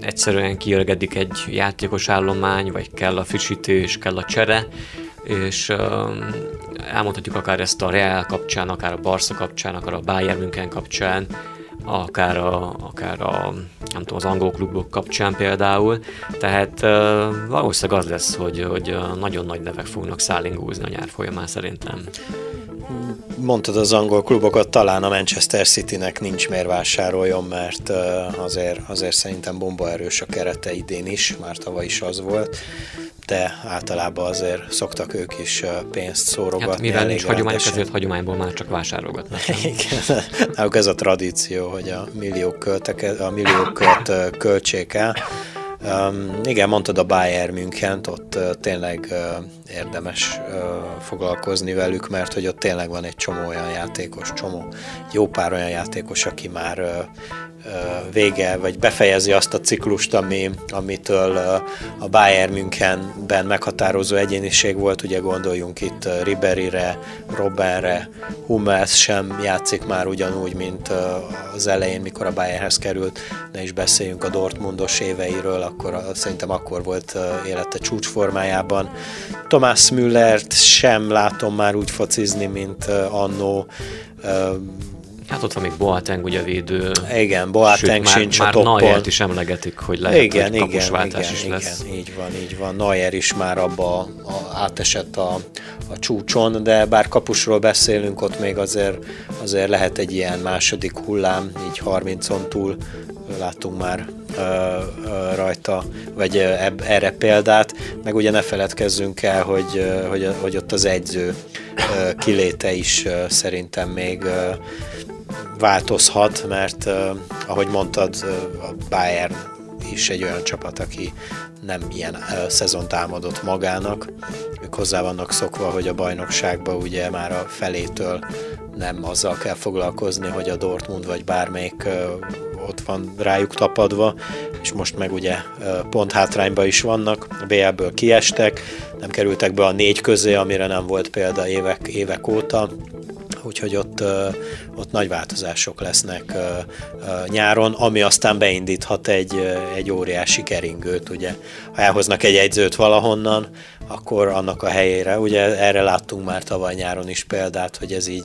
egyszerűen kiörgedik egy játékos állomány, vagy kell a frissítés, kell a csere, és ö, elmondhatjuk akár ezt a Real kapcsán, akár a Barca kapcsán, akár a Bayern München kapcsán, akár, a, akár a, nem tudom, az angol klubok kapcsán például. Tehát valószínűleg az lesz, hogy, hogy nagyon nagy nevek fognak szállingúzni a nyár folyamán szerintem. Mondtad az angol klubokat, talán a Manchester Citynek nincs miért vásároljon, mert azért, azért szerintem bomba erős a kerete idén is, már tavaly is az volt de általában azért szoktak ők is pénzt szórogatni. Hát mivel nincs hagyományos, ezért hagyományból már csak vásárolgatnak. Igen, náluk ez a tradíció, hogy a milliók, költek, a milliók költ, költsék el. Um, igen, mondtad a Bayern München, ott uh, tényleg uh, érdemes uh, foglalkozni velük, mert hogy ott tényleg van egy csomó olyan játékos, csomó jó pár olyan játékos, aki már vége, vagy befejezi azt a ciklust, ami, amitől a Bayern Münchenben meghatározó egyéniség volt, ugye gondoljunk itt Riberire, Robbenre, Hummels sem játszik már ugyanúgy, mint az elején, mikor a Bayernhez került, ne is beszéljünk a Dortmundos éveiről, akkor szerintem akkor volt élete csúcsformájában. Tomás Müllert sem látom már úgy focizni, mint annó, Hát ott van még Boateng, ugye a védő. Igen, Boateng Sőt, sincs már, a toppon. Neuert is emlegetik, hogy lehet, igen, hogy kapusváltás igen, is igen, lesz. Igen, így van, így van. Neuer is már abba a, átesett a, a csúcson, de bár kapusról beszélünk, ott még azért, azért lehet egy ilyen második hullám, így 30-on túl láttunk már rajta, vagy erre példát, meg ugye ne feledkezzünk el, hogy, hogy, hogy ott az egyző kiléte is szerintem még változhat, mert ahogy mondtad, a Bayern is egy olyan csapat, aki nem ilyen uh, szezon támadott magának. Ők hozzá vannak szokva, hogy a bajnokságban ugye már a felétől nem azzal kell foglalkozni, hogy a Dortmund vagy bármelyik ott van rájuk tapadva, és most meg ugye pont hátrányba is vannak, a BL-ből kiestek, nem kerültek be a négy közé, amire nem volt példa évek, évek óta, úgyhogy ott, ott nagy változások lesznek nyáron, ami aztán beindíthat egy, egy óriási keringőt, ugye. Ha elhoznak egy egyzőt valahonnan, akkor annak a helyére, ugye erre láttunk már tavaly nyáron is példát, hogy ez így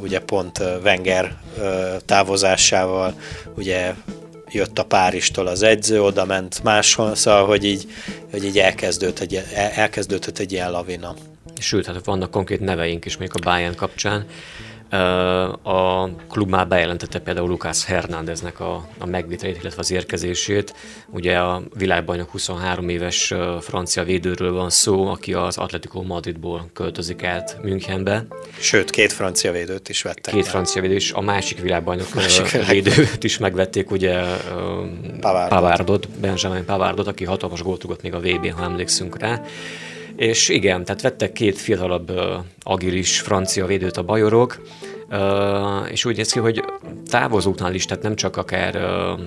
ugye pont Wenger távozásával ugye jött a Páristól az edző, oda ment máshol, szóval, hogy így, hogy így elkezdődött egy, elkezdődött egy ilyen lavina sőt, hát vannak konkrét neveink is még a Bayern kapcsán. A klub már bejelentette például Lucas Hernándeznek a, a megvételét, illetve az érkezését. Ugye a világbajnok 23 éves francia védőről van szó, aki az Atletico Madridból költözik át Münchenbe. Sőt, két francia védőt is vettek. Két francia védő, és a másik világbajnok másik védőt is megvették, ugye Pavardot. Pavardot, Benjamin Pavardot, aki hatalmas gólt még a VB-n, ha emlékszünk rá. És igen, tehát vettek két fiatalabb uh, agilis francia védőt a bajorok, uh, és úgy néz ki, hogy távozóknál is, tehát nem csak akár uh,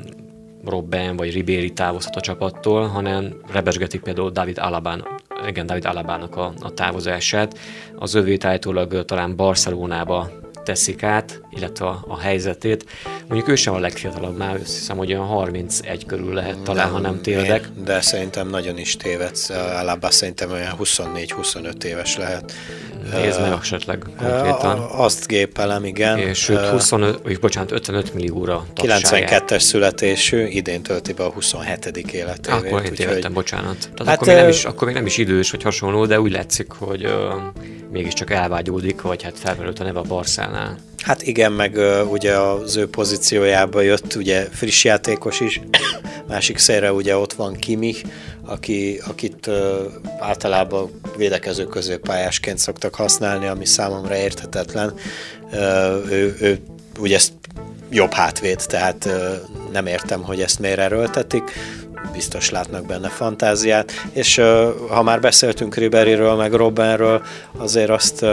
Robben vagy Ribéry távozhat a csapattól, hanem rebesgetik például David Alabán, igen, David Alabának a, a távozását. Az övét állítólag talán Barcelonába teszik át, illetve a, a helyzetét. Mondjuk ő sem a legfiatalabb, már azt hiszem, hogy olyan 31 körül lehet talán, nem, ha nem tévedek. Én, de szerintem nagyon is tévedsz. Alaba szerintem olyan 24-25 éves lehet. Nézd meg esetleg konkrétan. Azt gépelem, igen. És őt 25, és bocsánat, 55 millióra 92-es születésű, idén tölti be a 27. életévét. Akkor én tévedtem, bocsánat. Tehát hát, akkor, még nem is, akkor még nem is idős vagy hasonló, de úgy látszik, hogy uh, mégiscsak elvágyódik, vagy hát felmerült a neve a Barszánál. Hát igen, meg uh, ugye az ő pozíciójába jött ugye friss játékos is, másik szélre ugye ott van Kimi, aki, akit uh, általában védekező középpályásként szoktak használni, ami számomra érthetetlen. Uh, ő, ő ugye ezt jobb hátvéd, tehát uh, nem értem, hogy ezt miért erőltetik. Biztos látnak benne fantáziát, és ha már beszéltünk Riberyről, meg Robbenről, azért azt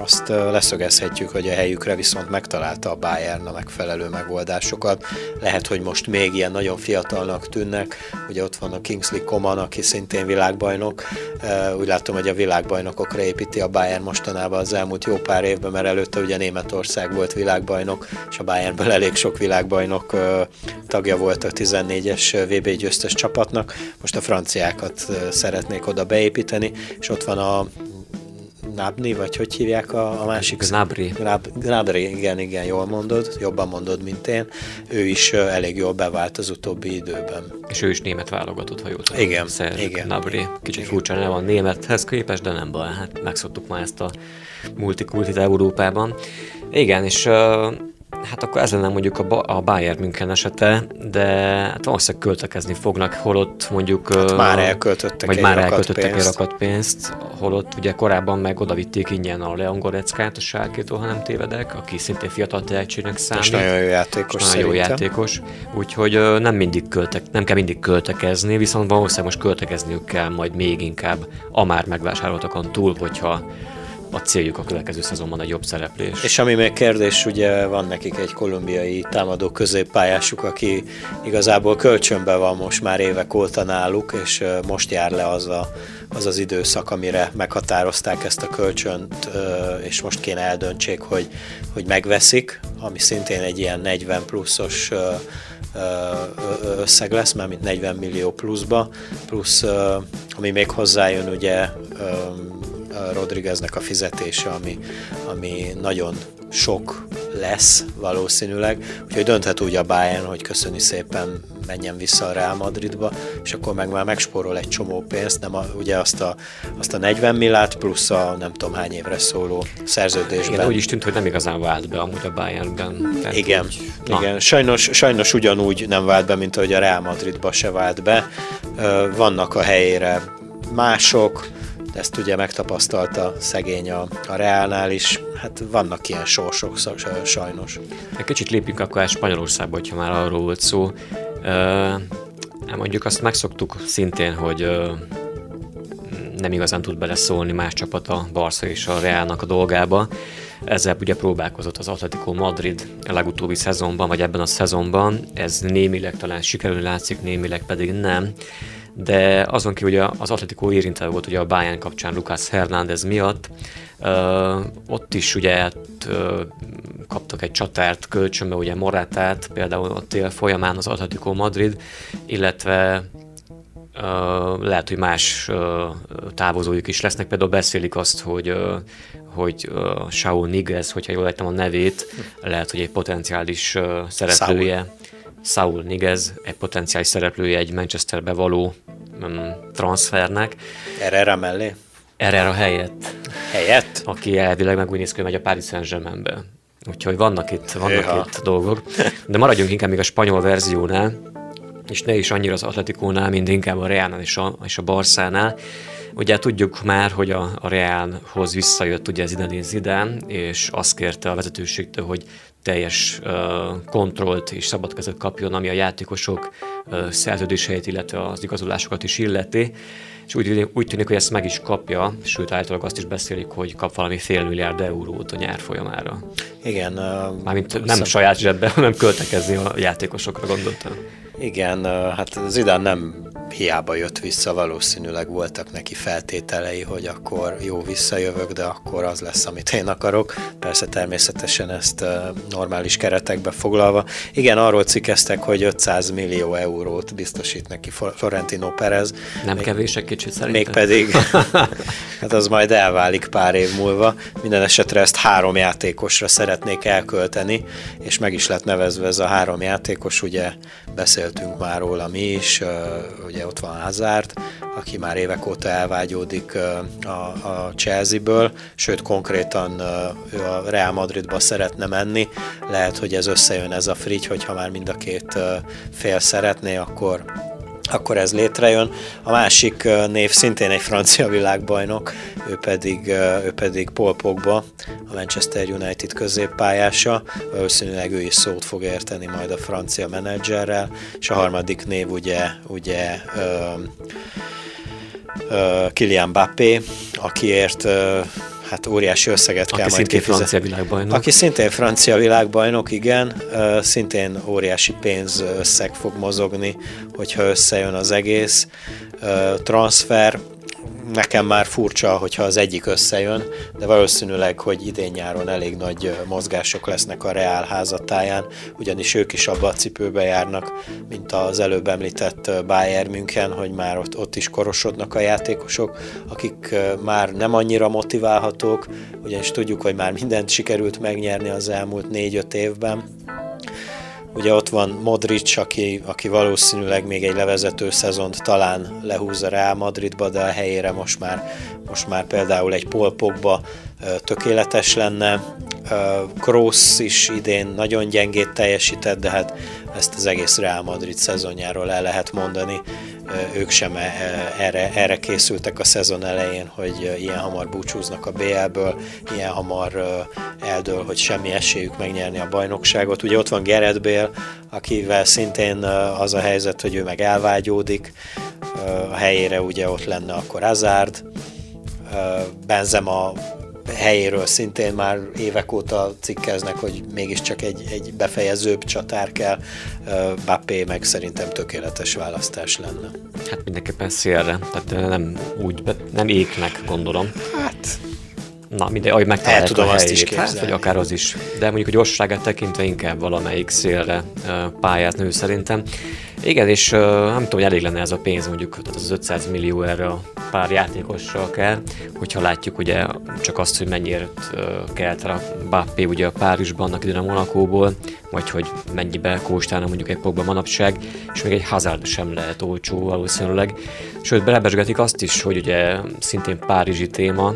azt leszögezhetjük, hogy a helyükre viszont megtalálta a Bayern a megfelelő megoldásokat. Lehet, hogy most még ilyen nagyon fiatalnak tűnnek, ugye ott van a Kingsley Coman, aki szintén világbajnok. Úgy látom, hogy a világbajnokokra építi a Bayern mostanában az elmúlt jó pár évben, mert előtte ugye Németország volt világbajnok, és a Bayernből elég sok világbajnok tagja volt a 14-es VB győztes csapatnak. Most a franciákat szeretnék oda beépíteni, és ott van a Gnabry, vagy hogy hívják a, a másik? Gnabry. Gnabry, igen, igen, jól mondod, jobban mondod, mint én. Ő is elég jól bevált az utóbbi időben. És ő is német válogatott, ha jól tudom. Igen, igen. Gnabry. Kicsit igen. furcsa nem van némethez képest, de nem baj, hát megszoktuk már ezt a multikultit Európában. Igen, és uh, Hát akkor ez lenne mondjuk a, ba- a Bayern München esete, de hát valószínűleg költekezni fognak, holott mondjuk... Hát már elköltöttek vagy egy már elköltöttek pénzt. egy rakat pénzt, holott ugye korábban meg oda vitték ingyen a Leon Goreckát a sárkétól, ha nem tévedek, aki szintén fiatal tehetségnek számít. És nagyon jó játékos Nagyon jó játékos, úgyhogy nem mindig költek, nem kell mindig költekezni, viszont valószínűleg most költekezniük kell majd még inkább a már megvásároltakon túl, hogyha a céljuk a következő szezonban egy jobb szereplés. És ami még kérdés, ugye van nekik egy kolumbiai támadó középpályásuk, aki igazából kölcsönben van most már évek óta náluk, és most jár le az a, az, az időszak, amire meghatározták ezt a kölcsönt, és most kéne eldöntsék, hogy, hogy megveszik, ami szintén egy ilyen 40 pluszos összeg lesz, már mint 40 millió pluszba, plusz ami még hozzájön ugye Rodrigueznek a fizetése, ami, ami nagyon sok lesz valószínűleg, úgyhogy dönthet úgy a Bayern, hogy köszöni szépen, menjen vissza a Real Madridba, és akkor meg már megspórol egy csomó pénzt, nem a, ugye azt a, azt a 40 millát plusz a nem tudom hány évre szóló szerződésben. Igen, úgy is tűnt, hogy nem igazán vált be amúgy a Bayernben. Tehát igen, úgy, igen. Sajnos, sajnos ugyanúgy nem vált be, mint ahogy a Real Madridba se vált be. Vannak a helyére mások, ezt ugye megtapasztalta szegény a, a Reálnál is. Hát vannak ilyen sorsok sajnos. Kicsit lépjünk akkor el Spanyolországba, hogyha már arról volt szó. mondjuk azt megszoktuk szintén, hogy nem igazán tud beleszólni más csapat a Barca és a Reálnak a dolgába. Ezzel ugye próbálkozott az Atletico Madrid a legutóbbi szezonban, vagy ebben a szezonban. Ez némileg talán sikerül látszik, némileg pedig nem de azon kívül, hogy az Atletico érintve volt ugye a Bayern kapcsán Lucas Hernández miatt, uh, ott is ugye uh, kaptak egy csatárt kölcsönbe, ugye Moratát, például a tél folyamán az Atletico Madrid, illetve Uh, lehet, hogy más uh, távozójuk is lesznek. Például beszélik azt, hogy, uh, hogy uh, Saul Niguez, hogyha jól lettem a nevét, lehet, hogy egy potenciális uh, szereplője. Saul. Saul Niguez, egy potenciális szereplője egy Manchesterbe való um, transfernek. Erre mellé? Erre a helyett. Helyett? Aki elvileg meg úgy néz ki, hogy megy a Paris Saint-Germainbe. Úgyhogy vannak itt, vannak itt dolgok. De maradjunk inkább még a spanyol verziónál, és ne is annyira az Atletikónál, mint inkább a Reálnál és a, és a Barszánál. Ugye tudjuk már, hogy a, a Reálhoz visszajött ugye Zinedine Zidane, és azt kérte a vezetőségtől, hogy teljes kontrollt és szabad kezet kapjon, ami a játékosok szerződéseit, illetve az igazolásokat is illeti. És úgy, úgy tűnik, hogy ezt meg is kapja, sőt általában azt is beszélik, hogy kap valami fél milliárd eurót a nyár folyamára. Igen. Mármint nem szem... saját zsebbe, hanem költekezni a játékosokra gondoltam. Igen, hát Zidane nem hiába jött vissza, valószínűleg voltak neki feltételei, hogy akkor jó visszajövök, de akkor az lesz, amit én akarok. Persze természetesen ezt normális keretekbe foglalva. Igen, arról cikkeztek, hogy 500 millió eurót biztosít neki Florentino Perez. Nem még, kevés egy kicsit szerintem. Mégpedig, hát az majd elválik pár év múlva. Minden esetre ezt három játékosra szeretnék elkölteni, és meg is lett nevezve ez a három játékos, ugye beszéltünk már róla mi is, ugye ott van Hazard, aki már évek óta elvágyódik a, a Chelsea-ből, sőt konkrétan ő a Real Madridba szeretne menni. Lehet, hogy ez összejön ez a frigy, hogyha már mind a két fél szeretné, akkor akkor ez létrejön. A másik név szintén egy francia világbajnok, ő pedig, ő pedig Paul Pogba, a Manchester United középpályása. Valószínűleg ő is szót fog érteni majd a francia menedzserrel, és a harmadik név ugye, ugye Kylian Mbappé, akiért hát óriási összeget Aki kell majd kifizetni. francia világbajnok. Aki szintén francia világbajnok, igen, szintén óriási pénz összeg fog mozogni, hogyha összejön az egész transfer nekem már furcsa, hogyha az egyik összejön, de valószínűleg, hogy idén-nyáron elég nagy mozgások lesznek a Reál házatáján, ugyanis ők is abba a cipőbe járnak, mint az előbb említett Bayern München, hogy már ott, ott is korosodnak a játékosok, akik már nem annyira motiválhatók, ugyanis tudjuk, hogy már mindent sikerült megnyerni az elmúlt négy-öt évben, Ugye ott van Modric, aki, aki valószínűleg még egy levezető szezont talán lehúzza Real Madridba, de a helyére most már, most már például egy Paul Pogba tökéletes lenne. Kroos is idén nagyon gyengét teljesített, de hát ezt az egész Real Madrid szezonjáról el lehet mondani ők sem erre, erre készültek a szezon elején, hogy ilyen hamar búcsúznak a BL-ből, ilyen hamar eldől, hogy semmi esélyük megnyerni a bajnokságot. Ugye ott van Gerett Bél, akivel szintén az a helyzet, hogy ő meg elvágyódik, a helyére ugye ott lenne akkor Hazard, Benzema helyéről szintén már évek óta cikkeznek, hogy mégiscsak egy, egy befejezőbb csatár kell. Bappé meg szerintem tökéletes választás lenne. Hát mindenképpen szélre, tehát nem úgy, nem éknek gondolom. Hát Na, mindegy, ahogy megtalálják tudom a azt is hát, vagy akár az is. De mondjuk a gyorságát tekintve inkább valamelyik szélre pályát nő szerintem. Igen, és uh, nem tudom, hogy elég lenne ez a pénz, mondjuk tehát az 500 millió erre a pár játékosra kell, hogyha látjuk ugye csak azt, hogy mennyire uh, kelt a Bappé ugye a Párizsban, annak idején a Monakóból, vagy hogy mennyibe kóstálna mondjuk egy pokba manapság, és még egy Hazard sem lehet olcsó valószínűleg. Sőt, belebesgetik azt is, hogy ugye szintén párizsi téma,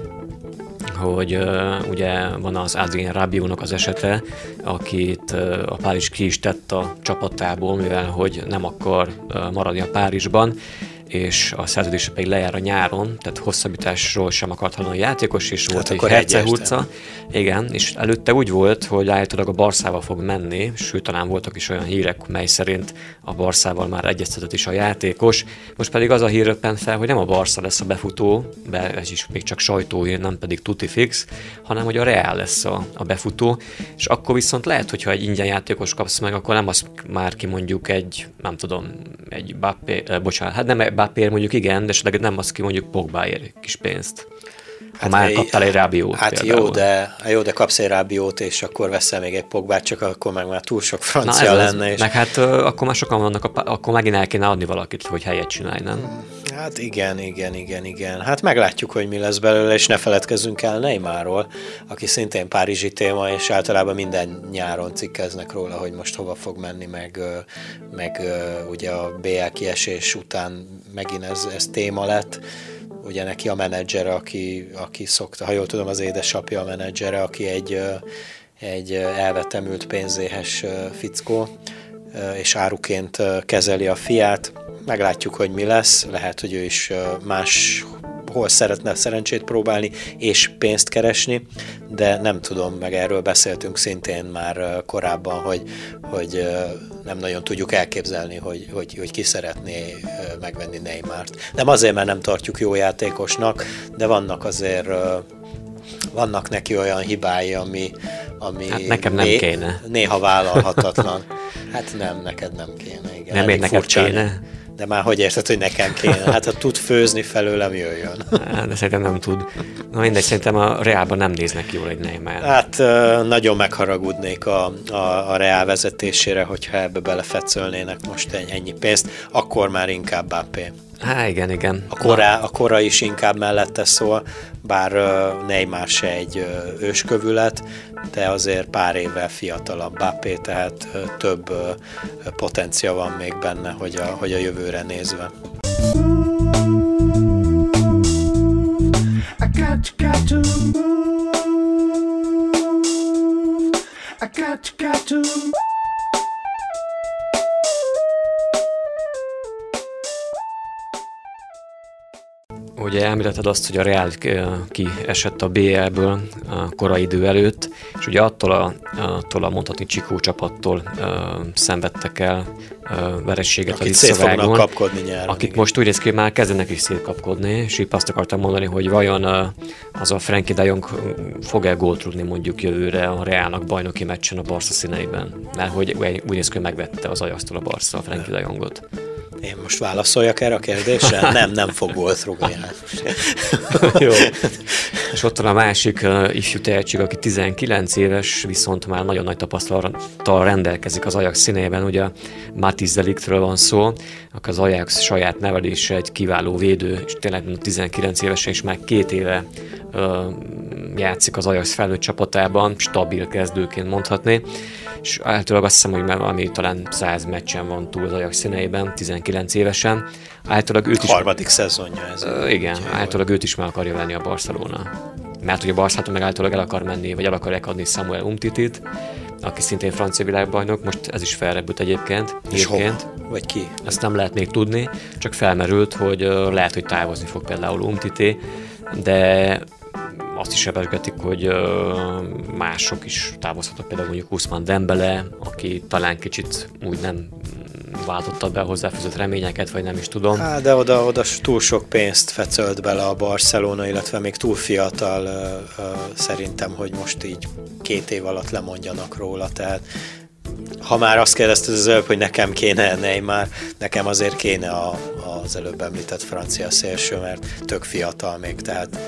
hogy uh, ugye van az Adrien Rabiónak az esete, akit uh, a Párizs ki is tett a csapatából, mivel hogy nem akar uh, maradni a Párizsban, és a szerződése pedig lejár a nyáron, tehát hosszabbításról sem akart hallani a játékos, és volt hát egy hercehurca. Igen, és előtte úgy volt, hogy állítólag a Barszával fog menni, sőt talán voltak is olyan hírek, mely szerint a Barszával már egyeztetett is a játékos. Most pedig az a hír röppen fel, hogy nem a Barsza lesz a befutó, be ez is még csak sajtóhír, nem pedig tuti fix, hanem hogy a Real lesz a, a befutó, és akkor viszont lehet, hogyha egy ingyen játékos kapsz meg, akkor nem az már ki mondjuk egy, nem tudom, egy Bappé, eh, bocsánat, hát nem Mbappé mondjuk igen, de esetleg nem az ki mondjuk Pogbaért kis pénzt. Hát már kaptál egy rábiót Hát jó de, jó, de kapsz egy rábiót, és akkor veszel még egy Pogbát, csak akkor meg már túl sok francia Na lenne. És... Meg hát akkor már sokan vannak, akkor megint el kéne adni valakit, hogy helyet csinálj, nem? Hát igen, igen, igen, igen. Hát meglátjuk, hogy mi lesz belőle, és ne feledkezzünk el Neymarról, aki szintén párizsi téma, és általában minden nyáron cikkeznek róla, hogy most hova fog menni, meg, meg ugye a BL kiesés után megint ez, ez téma lett ugye neki a menedzsere, aki, aki szokta, ha jól tudom, az édesapja a menedzsere, aki egy, egy elvetemült pénzéhes fickó, és áruként kezeli a fiát. Meglátjuk, hogy mi lesz. Lehet, hogy ő is más hol szeretne szerencsét próbálni és pénzt keresni, de nem tudom, meg erről beszéltünk szintén már korábban, hogy, hogy nem nagyon tudjuk elképzelni, hogy, hogy, hogy ki szeretné megvenni Neymart. Nem azért, mert nem tartjuk jó játékosnak, de vannak azért vannak neki olyan hibái, ami, ami hát nekem nem né- kéne. néha vállalhatatlan. Hát nem, neked nem kéne. Igen. Nem, neked furcsa. kéne? De már hogy érted, hogy nekem kéne? Hát ha tud főzni felőlem, jöjjön. Hát, de szerintem nem tud. Na mindegy, szerintem a Reálban nem néznek jól egy Neymar. Hát nagyon megharagudnék a, a, a Reál vezetésére, hogyha ebbe belefetszölnének most ennyi pénzt, akkor már inkább Bappé. Há, igen, igen. A kora, a kora is inkább mellette szól, bár Neymar se egy őskövület, de azért pár évvel fiatalabb Bappé, tehát több potencia van még benne, hogy a, hogy a jövőre nézve. I got you, got to move. I got you, got to move. Ugye említetted azt, hogy a Real kiesett a BL-ből a korai idő előtt, és ugye attól a, attól a mondhatni Csikó csapattól uh, szenvedtek el uh, verességet akit a visszavágon. kapkodni nyáron. Akik igen. most úgy néz ki, már kezdenek is szétkapkodni, és épp azt akartam mondani, hogy vajon uh, az a Frankie de Jong fog-e gólt rúgni mondjuk jövőre a Realnak bajnoki meccsen a Barca színeiben, mert hogy úgy néz ki, hogy megvette az Ajasztól a Barca a Frankie de Jongot. Én most válaszoljak erre a kérdésre? Nem, nem fog gólt rúgni. Jó. És ott van a másik uh, ifjú tehetség, aki 19 éves, viszont már nagyon nagy tapasztalattal rendelkezik az Ajax színében. Ugye Matiz Deliktről van szó, akkor az Ajax saját nevelése egy kiváló védő, és tényleg 19 évesen is már két éve uh, játszik az Ajax felnőtt csapatában, stabil kezdőként mondhatni és általában azt hiszem, hogy már valami talán 100 meccsen van túl az Ajax színeiben, 19 évesen. Általában őt is... Harmadik szezonja ez. Uh, igen, általában őt is meg akarja venni a Barcelona. Mert ugye a Barcelona meg általában el akar menni, vagy el akarják adni Samuel Umtitit, aki szintén francia világbajnok, most ez is felrebbült egyébként. És egyébként. Vagy ki? Ezt nem lehet még tudni, csak felmerült, hogy lehet, hogy távozni fog például Umtiti, de azt is ebesgetik, hogy mások is távozhatnak, például mondjuk Usman Dembele, aki talán kicsit úgy nem váltotta be a hozzáfűzött reményeket, vagy nem is tudom. Há, de oda, oda túl sok pénzt fecölt bele a Barcelona, illetve még túl fiatal uh, uh, szerintem, hogy most így két év alatt lemondjanak róla, tehát ha már azt kérdezted az előbb, hogy nekem kéne Neymar, nekem azért kéne a, az előbb említett francia szélső, mert tök fiatal még, tehát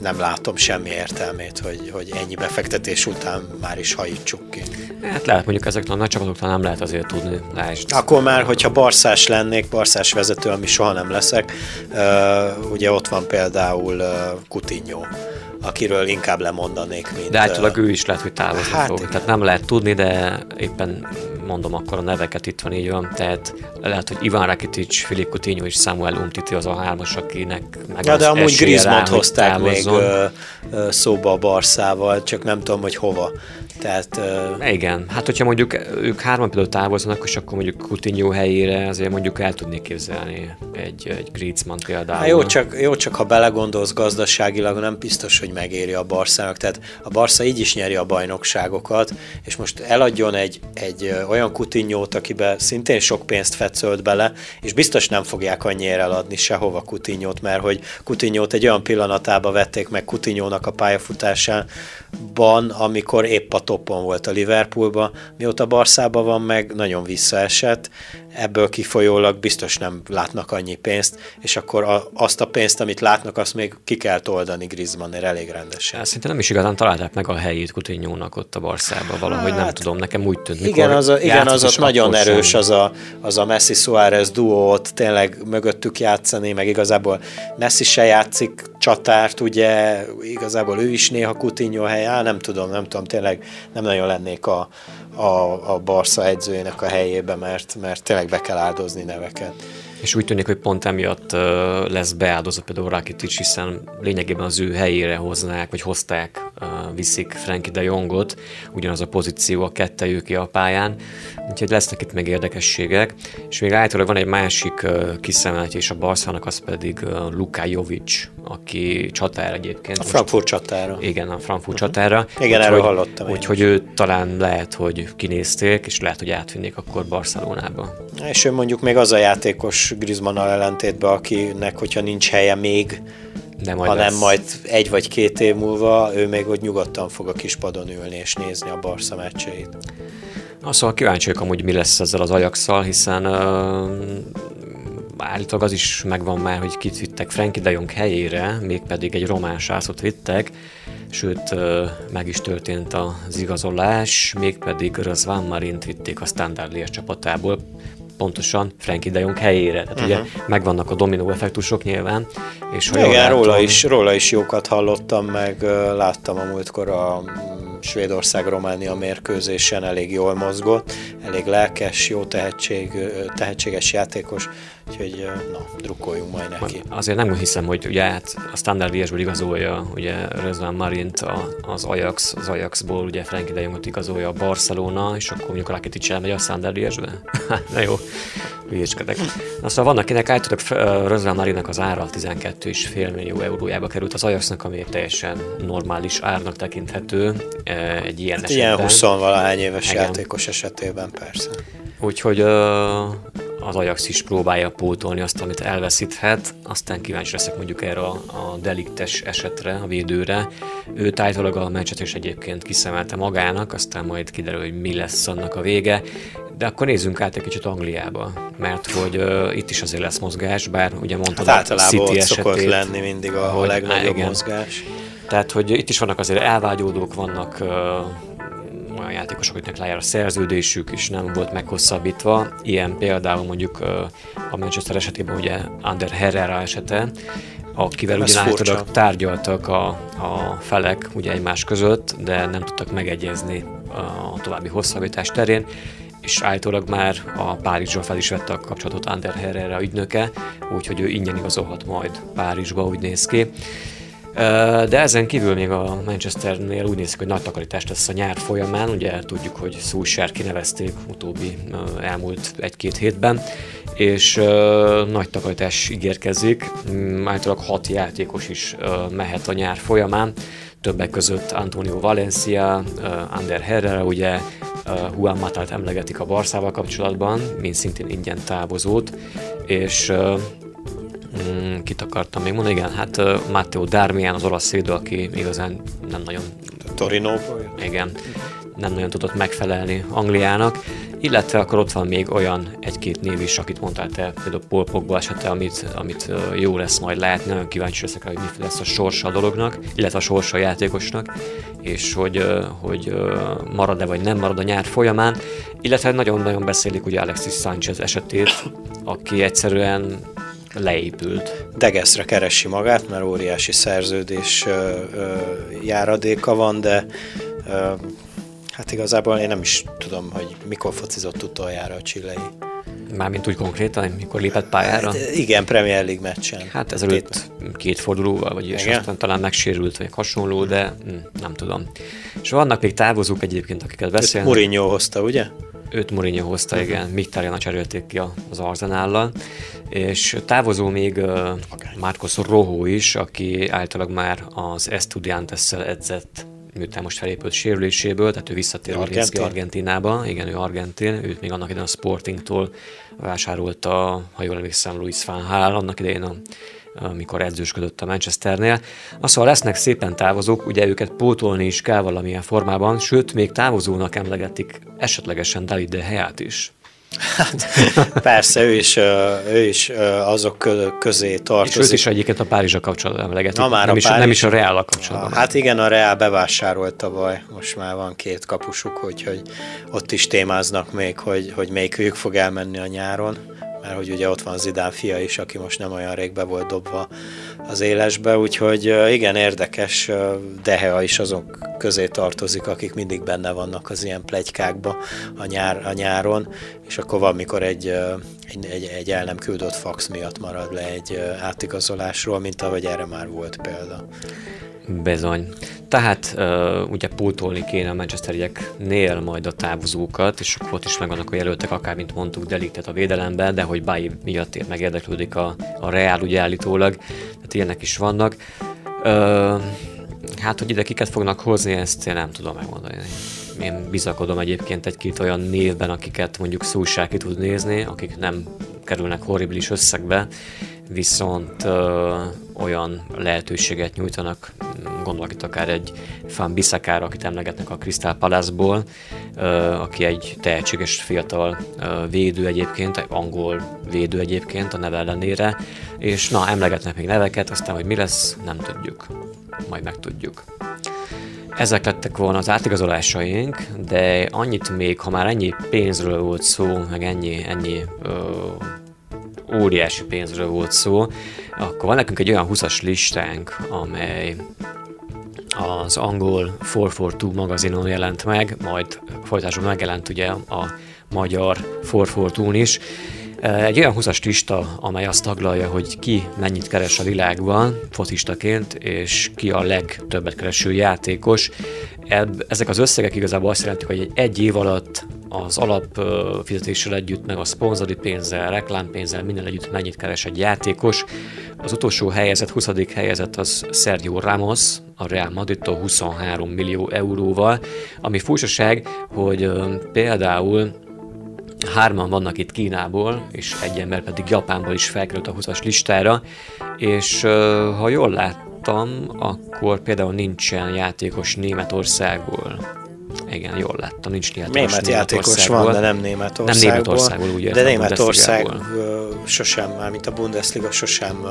nem látom semmi értelmét, hogy, hogy ennyi befektetés után már is hajítsuk ki. Hát lehet mondjuk ezeknek a nagy csapatoknál nem lehet azért tudni. Lásd. Akkor már, hogyha barszás lennék, barszás vezető, ami soha nem leszek, ugye ott van például Coutinho akiről inkább lemondanék, mint... De általában ő is lehet, hogy távozni hát, fog. Tehát nem lehet tudni, de éppen mondom akkor a neveket, itt van így van. Tehát lehet, hogy Ivan Rakitic, Filip Coutinho és Samuel Umtiti az a hármas, akinek meg ja, de amúgy Griezmann hozták még ö, ö, szóba a Barszával, csak nem tudom, hogy hova. Tehát, uh... Igen, hát hogyha mondjuk ők hárman például távoznak, és akkor mondjuk Coutinho helyére azért mondjuk el tudnék képzelni egy, egy Griezmann például. Hát jó, csak, jó, csak ha belegondolsz gazdaságilag, nem biztos, hogy megéri a Barszának. Tehát a Barca így is nyeri a bajnokságokat, és most eladjon egy, egy olyan Coutinho-t, akibe szintén sok pénzt fetszölt bele, és biztos nem fogják annyira eladni sehova Coutinho-t, mert hogy Coutinho-t egy olyan pillanatában vették meg Coutinho-nak a pályafutásában, amikor épp a topon volt a Liverpoolba, mióta Barszában van meg, nagyon visszaesett, ebből kifolyólag biztos nem látnak annyi pénzt, és akkor a, azt a pénzt, amit látnak, azt még ki kell oldani Griezmannért elég rendesen. Hát, szerintem nem is igazán találták meg a helyét coutinho ott a Barszában, valahogy hát, nem tudom, nekem úgy tűnt. Igen, az, a, igen, az ott nagyon erős az a, az a Messi Suárez duó, ott tényleg mögöttük játszani, meg igazából Messi se játszik csatárt, ugye igazából ő is néha Coutinho hely, á, nem tudom, nem tudom, tényleg nem nagyon lennék a, a, a Barca edzőjének a helyébe, mert, mert tényleg be kell áldozni neveket. És úgy tűnik, hogy pont emiatt lesz beáldozott például Rakitic, hiszen lényegében az ő helyére hoznák, vagy hozták, viszik Frankie de Jongot, ugyanaz a pozíció a kettejük a pályán, úgyhogy lesznek itt még érdekességek. És még általában van egy másik és a Barszának, az pedig Luka Jovic, aki csatár egyébként. A Frankfurt csatára. Igen, a Frankfurt uh-huh. csatára. Igen, erről hallottam. Úgyhogy ő talán lehet, hogy kinézték, és lehet, hogy átvinnék akkor Barcelonába. És ő mondjuk még az a játékos Griezmann ellentétben, akinek, hogyha nincs helye még De majd hanem lesz. majd egy vagy két év múlva ő még ott nyugodtan fog a kispadon ülni és nézni a Barca meccseit. Na, szóval kíváncsi vagyok amúgy mi lesz ezzel az ajax hiszen uh, állítólag az is megvan már, hogy kit vittek Frankie de Jong helyére, mégpedig egy román sászot vittek, sőt meg is történt az igazolás, mégpedig Razvan Marint vitték a Standard Liège csapatából, pontosan Frankie de Jong helyére. Tehát uh-huh. ugye mhm. megvannak a dominó effektusok nyilván. És ha Igen, látom, róla, is, róla is jókat hallottam, meg láttam a múltkor a Svédország-Románia mérkőzésen elég jól mozgott, elég lelkes, jó tehetség, tehetséges játékos, úgyhogy na, drukkoljunk majd neki. Azért nem hiszem, hogy ugye hát a Standard liège igazolja ugye Rezván Marint az Ajax, az Ajaxból ugye Frankie de Jongot igazolja a Barcelona, és akkor mondjuk a Rakitic elmegy a Standard liège Na jó, hülyéskedek. Na szóval vannak kinek állítólag Rezván Marinnak az ára 12,5 millió eurójába került az Ajaxnak, ami teljesen normális árnak tekinthető egy ilyen hát esetben. Ilyen 20 valahány éves Igen. játékos esetében persze. Úgyhogy az Ajax is próbálja pótolni azt, amit elveszíthet, aztán kíváncsi leszek mondjuk erre a, a deliktes esetre, a védőre. Ő tájtólag a meccset is egyébként kiszemelte magának, aztán majd kiderül, hogy mi lesz annak a vége. De akkor nézzünk át egy kicsit Angliába, mert hogy uh, itt is azért lesz mozgás, bár ugye mondtad hát a City esetét. lenni mindig a, legnagyobb igen. mozgás. Tehát, hogy itt is vannak azért elvágyódók, vannak uh, olyan játékosok, akiknek lejár a szerződésük, és nem volt meghosszabbítva. Ilyen például mondjuk a Manchester esetében ugye Ander Herrera esete, akivel ugyan tárgyaltak a, a felek ugye egymás között, de nem tudtak megegyezni a további hosszabbítás terén, és állítólag már a Párizsra fel is vette a kapcsolatot Ander Herrera ügynöke, úgyhogy ő ingyen igazolhat majd Párizsba, úgy néz ki. De ezen kívül még a Manchesternél úgy néz ki, hogy nagy takarítás lesz a nyár folyamán. Ugye tudjuk, hogy Szúsár kinevezték utóbbi elmúlt egy-két hétben, és nagy takarítás ígérkezik. Mm, általában hat játékos is mehet a nyár folyamán többek között Antonio Valencia, Ander Herrera, ugye Juan Matát emlegetik a Barszával kapcsolatban, mint szintén ingyen távozót, és Mm, kit akartam még mondani? Igen, hát uh, Matteo Darmian, az olasz szédő, aki igazán nem nagyon... Torino. Igen, nem nagyon tudott megfelelni Angliának, illetve akkor ott van még olyan egy-két név is, akit mondtál te, például Paul Pogba esete, amit, amit jó lesz majd látni, nagyon kíváncsi leszek hogy mi lesz a sorsa a dolognak, illetve a sorsa a játékosnak, és hogy, hogy marad-e vagy nem marad a nyár folyamán, illetve nagyon-nagyon beszélik ugye Alexis Sanchez esetét, aki egyszerűen leépült. Degeszre keresi magát, mert óriási szerződés ö, ö, járadéka van, de ö, hát igazából én nem is tudom, hogy mikor focizott utoljára a csilei. Mármint úgy konkrétan, mikor lépett pályára? Hát, igen, Premier League meccsen. Hát ezelőtt két, két fordulóval, vagy és aztán talán megsérült, vagy hasonló, de hm, nem tudom. És vannak még távozók egyébként, akiket beszélnek. Mourinho hozta, ugye? Őt Mourinho hozta, uh-huh. igen, Mkhitaryan cserélték ki az Arzenállal, és távozó még uh, Marcos Rojo is, aki általában már az Estudiantes-szel edzett miután most felépült sérüléséből, tehát ő visszatér Argentin. Argentinába, igen, ő argentin, őt még annak idején a Sportingtól vásárolta, ha jól emlékszem, Luis van Hál, annak idején a amikor edzősködött a Manchesternél. Az, szóval lesznek szépen távozók, ugye őket pótolni is kell valamilyen formában, sőt, még távozónak emlegetik esetlegesen David de Heát is. Hát, persze, ő is, ő is azok közé tartozik. És őt is egyébként a Párizsa kapcsolatban emlegetik. Na, már nem, a is, Párizs... nem is a Real kapcsolatban. Hát igen, a Real bevásárolt tavaly, most már van két kapusuk, úgyhogy ott is témáznak még, hogy, hogy melyikük fog elmenni a nyáron mert hogy ugye ott van Zidán fia is, aki most nem olyan rég be volt dobva az élesbe, úgyhogy igen, érdekes, Dehea is azok közé tartozik, akik mindig benne vannak az ilyen plegykákba a, nyár, a nyáron, és akkor van, mikor egy, egy, egy, egy el nem küldött fax miatt marad le egy átigazolásról, mint ahogy erre már volt példa. Bezony. Tehát uh, ugye pótolni kéne a Manchesterieknél majd a távozókat, és ott is megvannak a jelöltek, akár mint mondtuk, deliktet a védelemben, de hogy Bayi miatt megérdeklődik a, a Real ugye állítólag, tehát ilyenek is vannak. Uh, hát, hogy ide kiket fognak hozni, ezt én nem tudom megmondani. Én bizakodom egyébként egy-két olyan névben, akiket mondjuk Szúság ki tud nézni, akik nem kerülnek horribilis összegbe, viszont ö, olyan lehetőséget nyújtanak, gondolok itt akár egy Fan Bissakára, akit emlegetnek a Crystal Palace-ból, aki egy tehetséges fiatal védő egyébként, egy angol védő egyébként a neve ellenére, és na, emlegetnek még neveket, aztán, hogy mi lesz, nem tudjuk. Majd megtudjuk. Ezek lettek volna az átigazolásaink, de annyit még, ha már ennyi pénzről volt szó, meg ennyi, ennyi ö, óriási pénzről volt szó, akkor van nekünk egy olyan 20-as listánk, amely az angol 442 magazinon jelent meg, majd folytásban megjelent ugye a magyar 442 is, egy olyan 20-as lista, amely azt taglalja, hogy ki mennyit keres a világban focistaként, és ki a legtöbbet kereső játékos. Ezek az összegek igazából azt jelentik, hogy egy, év alatt az alapfizetéssel együtt, meg a szponzori pénzzel, reklámpénzzel, minden együtt mennyit keres egy játékos. Az utolsó helyezett, 20. helyezett az Sergio Ramos, a Real Madrid 23 millió euróval, ami furcsaság, hogy például hárman vannak itt Kínából, és egy ember pedig Japánból is felkerült a 20-as listára, és ha jól láttam, akkor például nincsen játékos Németországból. Igen, jól láttam, nincs játékos Német játékos van, de nem Németországból. Nem Németországból, úgy értem, De Németország sosem, már mint a Bundesliga sosem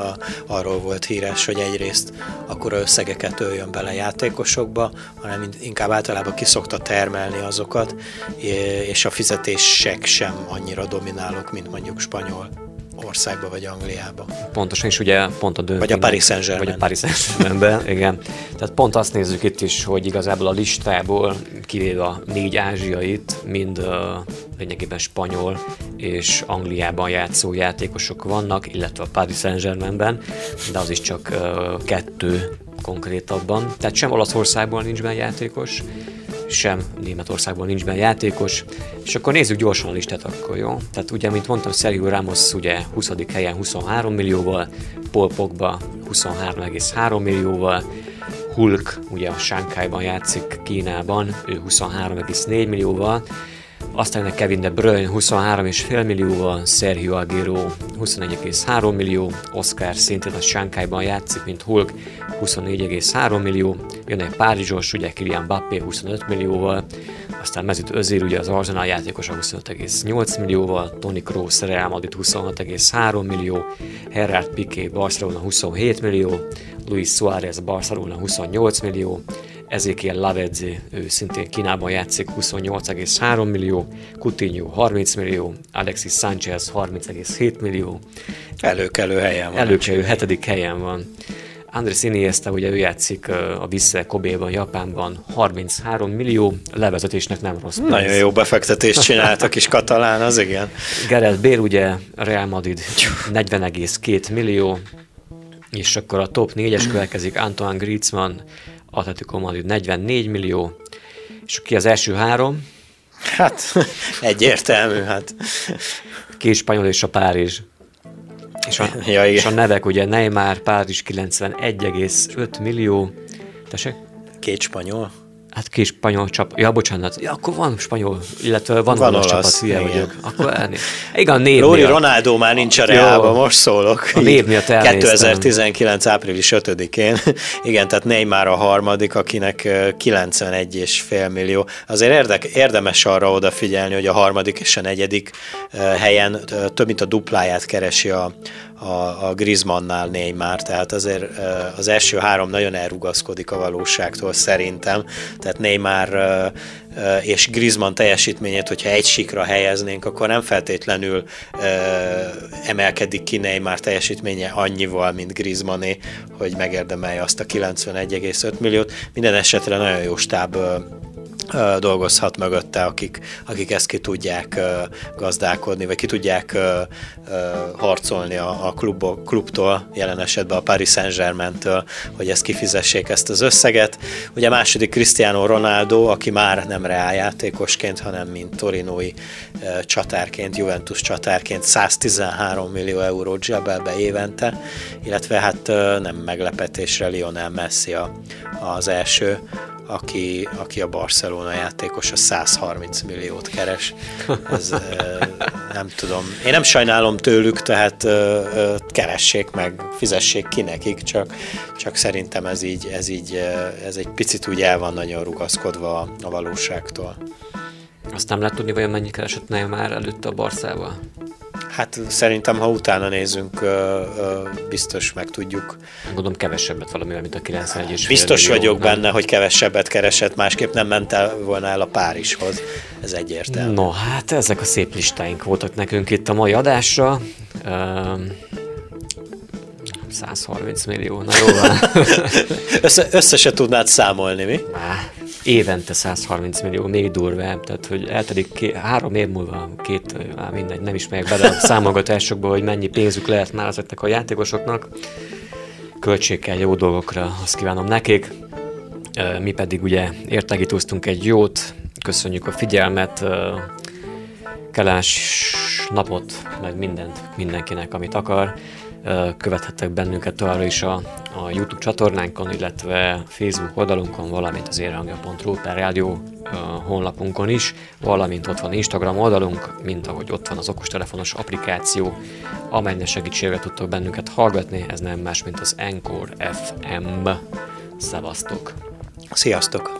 arról volt híres, hogy egyrészt akkor összegeket öljön bele játékosokba, hanem inkább általában kiszokta termelni azokat, és a fizetések sem annyira dominálok, mint mondjuk spanyol országba vagy Angliába. Pontosan, és ugye pont a döntő. Vagy a Paris Saint-Germain. Vagy a Paris saint igen. Tehát pont azt nézzük itt is, hogy igazából a listából, kivéve a négy ázsiait, mind uh, lényegében spanyol és Angliában játszó játékosok vannak, illetve a Paris Saint-Germainben, de az is csak uh, kettő konkrétabban. Tehát sem Olaszországból nincs benne játékos, sem Németországból nincs benne játékos, és akkor nézzük gyorsan a listát akkor, jó? Tehát ugye, mint mondtam, Sergio Ramos ugye 20. helyen 23 millióval, Paul Pogba 23,3 millióval, Hulk ugye a Sánkhájban játszik Kínában, ő 23,4 millióval, aztán Kevin De Bruyne 23,5 millióval, Sergio Aguero 21,3 millió, Oscar szintén a Sánkhájban játszik, mint Hulk 24,3 millió, jön egy Párizsos, ugye Kylian Mbappé 25 millióval, aztán Mezit Özér, ugye az Arsenal játékosa 25,8 millióval, Toni Kroos Real Madrid 26,3 millió, Gerard Piqué Barcelona 27 millió, Luis Suárez Barcelona 28 millió, Ezekiel Lavedzi, ő szintén Kínában játszik, 28,3 millió, Coutinho 30 millió, Alexis Sanchez 30,7 millió. Előkelő helyen van. Előkelő hetedik helyen van. Andrés Iniesta, ugye ő játszik a Vissel Kobe-ban, Japánban, 33 millió, levezetésnek nem rossz pénz. Nagyon jó befektetést csináltak is katalán, az igen. Gerald Bél, ugye Real Madrid 40,2 millió, és akkor a top 4-es következik Antoine Griezmann, Atletico Madrid 44 millió, és ki az első három? Hát egyértelmű, hát. Két spanyol és a Párizs. És a, ja, és a nevek ugye Neymar, Párizs 91,5 millió. Tessék? Két spanyol? Hát kis spanyol csapat. Ja, bocsánat. Ja, akkor van spanyol, illetve van, van olasz csapat, hülye vagyok. Akkor elné. Igen, név Lóri miatt. Ronaldo már nincs a Reálban, most szólok. A név miatt 2019. április 5-én. Igen, tehát Neymar a harmadik, akinek 91 és fél millió. Azért érdek, érdemes arra odafigyelni, hogy a harmadik és a negyedik helyen több mint a dupláját keresi a, a, a Griezmannnál Neymar, tehát azért az első három nagyon elrugaszkodik a valóságtól szerintem, tehát Neymar és Griezmann teljesítményét, hogyha egy sikra helyeznénk, akkor nem feltétlenül emelkedik ki Neymar teljesítménye annyival, mint Griezmanné, hogy megérdemelje azt a 91,5 milliót. Minden esetre nagyon jó stáb dolgozhat mögötte, akik, akik ezt ki tudják gazdálkodni, vagy ki tudják harcolni a, a klubok, klubtól, jelen esetben a Paris Saint-Germain-től, hogy ezt kifizessék ezt az összeget. Ugye a második Cristiano Ronaldo, aki már nem reáljátékosként, hanem mint torinói csatárként, Juventus csatárként 113 millió eurót zsebel be évente, illetve hát nem meglepetésre Lionel Messi a, az első, aki, aki a Barcelona Barcelona játékos a 130 milliót keres. Ez, nem tudom. Én nem sajnálom tőlük, tehát keressék meg, fizessék ki nekik, csak, csak szerintem ez így, ez így, ez egy picit úgy el van nagyon rugaszkodva a valóságtól. Azt nem lehet tudni, vajon mennyi keresett már előtte a Barszával? Hát szerintem, ha utána nézünk, biztos meg tudjuk. Gondolom kevesebbet valamivel, mint a 91 és Biztos millió, vagyok nem? benne, hogy kevesebbet keresett, másképp nem ment el volna el a Párizshoz. Ez egyértelmű. No, hát ezek a szép listáink voltak nekünk itt a mai adásra. 130 millió, na jó van. össze, össze se tudnád számolni, mi? Évente 130 millió, még durvább, tehát hogy eltelik ké, három év múlva, két, á, mindegy, nem is megyek bele a számolgatásokba, hogy mennyi pénzük lehet már ezeknek a játékosoknak. Költségkel jó dolgokra, azt kívánom nekik. Mi pedig ugye értegítőztünk egy jót, köszönjük a figyelmet, kelás napot, meg mindent mindenkinek, amit akar. Követhettek bennünket továbbra is a, a YouTube csatornánkon, illetve Facebook oldalunkon, valamint az érhangja.ru per rádió honlapunkon is, valamint ott van Instagram oldalunk, mint ahogy ott van az okostelefonos applikáció, amelynek segítségével tudtok bennünket hallgatni, ez nem más, mint az Encore FM. Szevasztok! Sziasztok!